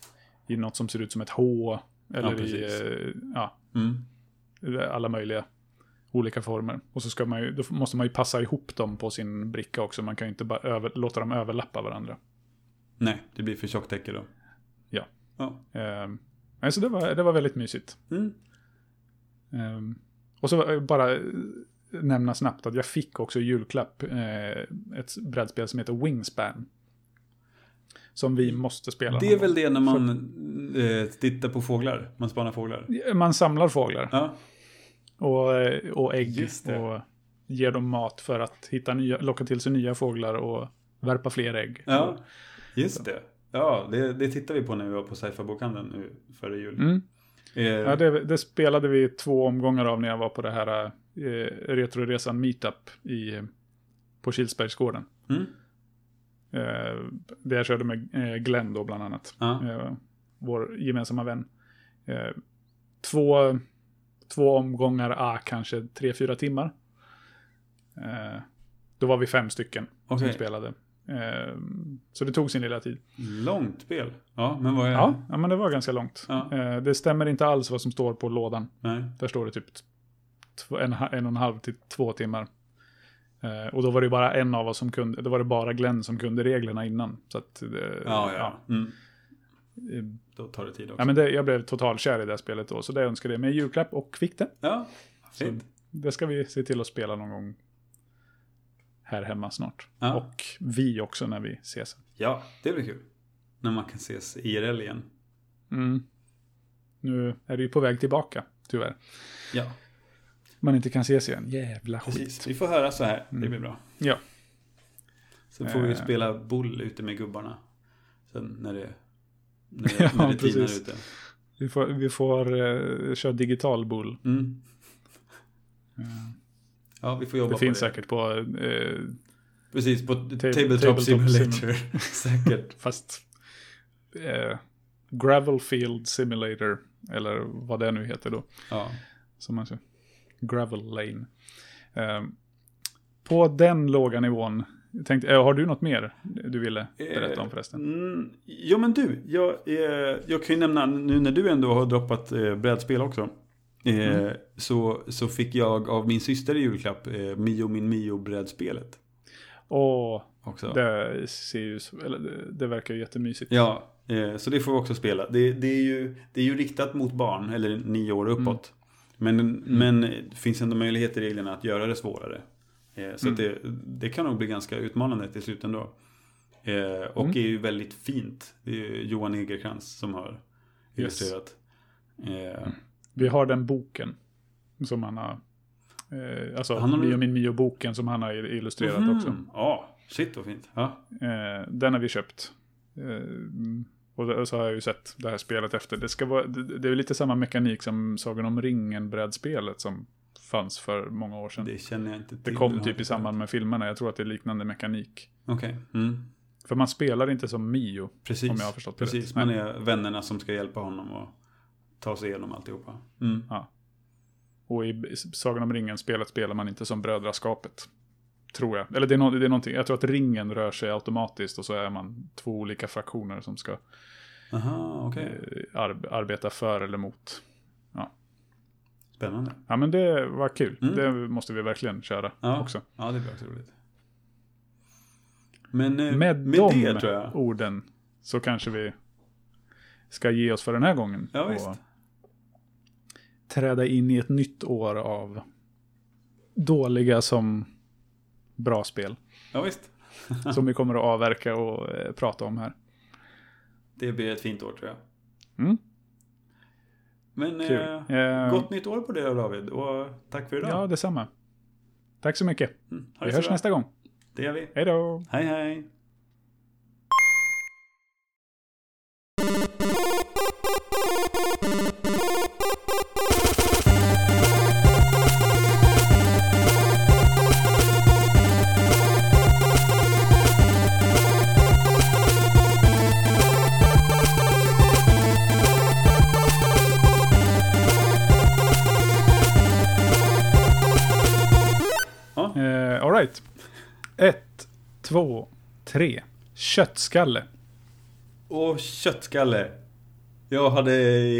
i något som ser ut som ett H. Eller Ja, i eh, ja, Mm. alla möjliga olika former. Och så ska man ju, då måste man ju passa ihop dem på sin bricka också. Man kan ju inte bara över, låta dem överlappa varandra. Nej, det blir för tjocktäcke då. Ja. Ja. Eh, nej, så det var, det var väldigt mysigt. Mm. Eh, och så eh, bara eh, nämna snabbt att jag fick också i julklapp eh, ett brädspel som heter Wingspan. Som vi måste spela. Det är väl det när man eh, tittar på fåglar? Man spanar fåglar? Man samlar fåglar Ja, och, eh, och ägg. Och ger dem mat för att hitta nya, locka till sig nya fåglar och värpa fler ägg. ja just det. Ja, det, det tittar vi på när vi var på sci-fi-bokhandeln nu före jul. Mm. Eh, Ja, det, det spelade vi två omgångar av när jag var på det här eh, Retroresan Meetup i, på Kilsbergsgården. mm. Eh, där jag körde med eh, Glenn då bland annat. Ja. Eh, vår gemensamma vän. Två, två omgångar, ah, kanske tre, fyra timmar. Då var vi fem stycken som Okej. spelade. Så det tog sin lilla tid. Långt spel. Ja, men vad är Ja, ja, men det var ganska långt. Ja. Det stämmer inte alls vad som står på lådan. Nej. Där står det typ en, en och en halv till två timmar. Eh, och då var det bara en av oss som kunde, då var det bara Glenn som kunde reglerna innan. Så att, eh, Ja, ja. Mm. Eh, Då tar det tid också. ja men det, jag blev totalkär i det spelet då, så det önskade jag mig julklapp och fick det. Ja, Så fint. det ska vi se till att spela någon gång här hemma snart. Ja. Och vi också när vi ses. Ja, det blir kul. När man kan ses IRL igen. Mm. Nu är det ju på väg tillbaka, tyvärr. Ja, Man inte kan ses igen. Jävla skit. precis. Vi får höra så här. Det blir bra. Ja. Så får vi Eh. spela boll ute med gubbarna. Sen när det, när det, [laughs] Ja, när det tinar precis. ute. Vi får, vi får uh, köra digital bull. Mm. Ja, vi får jobba Det på finns det. säkert på, eh, Precis, på Tabletop Tabletop Simulator. Sim- [laughs] [laughs] Säkert. fast eh, Gravel Field Simulator, eller vad det nu heter då. Ja. Som man säger. Gravel Lane. Eh, på den låga nivån, tänkte, eh, har du något mer du ville berätta om förresten? Mm, ja men du, jag, eh, jag kan ju nämna nu när du ändå har droppat eh, brädspel också. Eh, Mm. så, så fick jag av min syster i julklapp eh, Mio min Mio brädspelet. Åh, Också. det ser ju, eller det, det verkar ju jättemysigt. Ja, eh, så det får vi också spela. Det, det, är ju, det är ju riktat mot barn, eller nio år uppåt. Men, men det finns ändå möjlighet i reglerna att göra det svårare. Eh, så Mm. det, det kan nog bli ganska utmanande till slut ändå. Eh, och Mm. är ju väldigt fint. Det är Johan Egerkrans som har Yes. illustrerat. Eh, Vi har den boken som han har, eh, alltså Han har- Mio min Mio-boken som han har illustrerat mhm. också. Ja, shit vad fint. Ja, Eh, den har vi köpt. Och det- så har jag ju sett det här spelet efter. Det, ska vara, det, det är lite samma mekanik som Sagan om ringen-brädspelet som fanns för många år sedan. Det, det känner jag inte till. kom typ i samband med filmerna. Jag tror att det är liknande mekanik. Okej, mm. För man spelar inte som Mio. precis. Om jag har förstått det Precis, rätt. man är vännerna som ska hjälpa honom och ta sig igenom alltihopa. Mm. Och i Sagan om ringen-spelet spelar man inte som brödraskapet. Tror jag. Eller det är, no, det är någonting. Jag tror att ringen rör sig automatiskt och så är man två olika fraktioner som ska Aha, okej. eh, ar- arbeta för eller mot. Spännande. Ja men det var kul. Mm. Det måste vi verkligen köra Ja. också. Ja, det blir också roligt. Men eh, Med, med, de det orden så kanske vi ska ge oss för den här gången. Ja, och visst. träda in i ett nytt år av dåliga som bra spel. Ja, visst. som vi kommer att avverka och eh, prata om här. Det blir ett fint år tror jag. Mm, Men eh, Eh, gott nytt år på dig David. Och tack för idag. Ja, detsamma. Tack så mycket. Mm, Vi hörs bra. nästa gång. Det gör vi. Hej då! Hej, hej. Right. Ett, två, tre. Köttskalle. Och köttskalle. Jag hade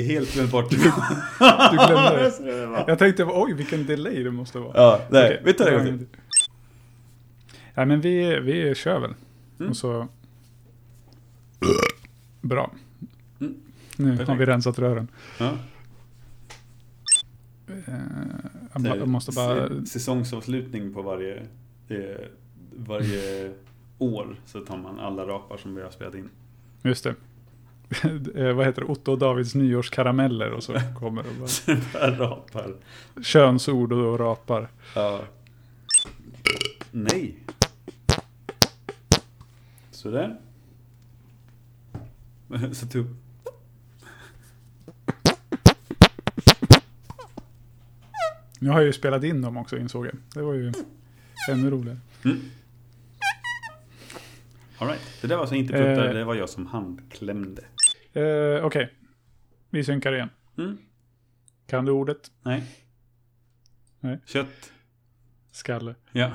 helt glömt bort. Du glömde det. [laughs] Jag tänkte, oj vilken delay det måste vara. Ja, nej. Okej, Vi tar det en gång. Ja, men vi, vi kör väl. Mm. Och så... Bra. Mm. Nu har Perfekt. vi rensat rören. Ja. Eh, jag, måste bara... Säsongsavslutning på varje, eh, varje år så tar man alla rapar som vi har spelat in. Just det. [laughs] Eh, Vad heter det? Otto och Davids nyårskarameller och så [laughs] kommer det bara rapar. könsord och rapar. Ja. Nej. Sådär. [laughs] Sätt upp. Nu har jag ju spelat in dem också insåg jag. Det var ju ännu roligare. Mm. All right. Det där var alltså inte pruttar, Eh. det var jag som handklämde. Eh, Okej, vi synkar igen. Mm. Kan du ordet? Nej. Nej. Kött. Skalle. Ja.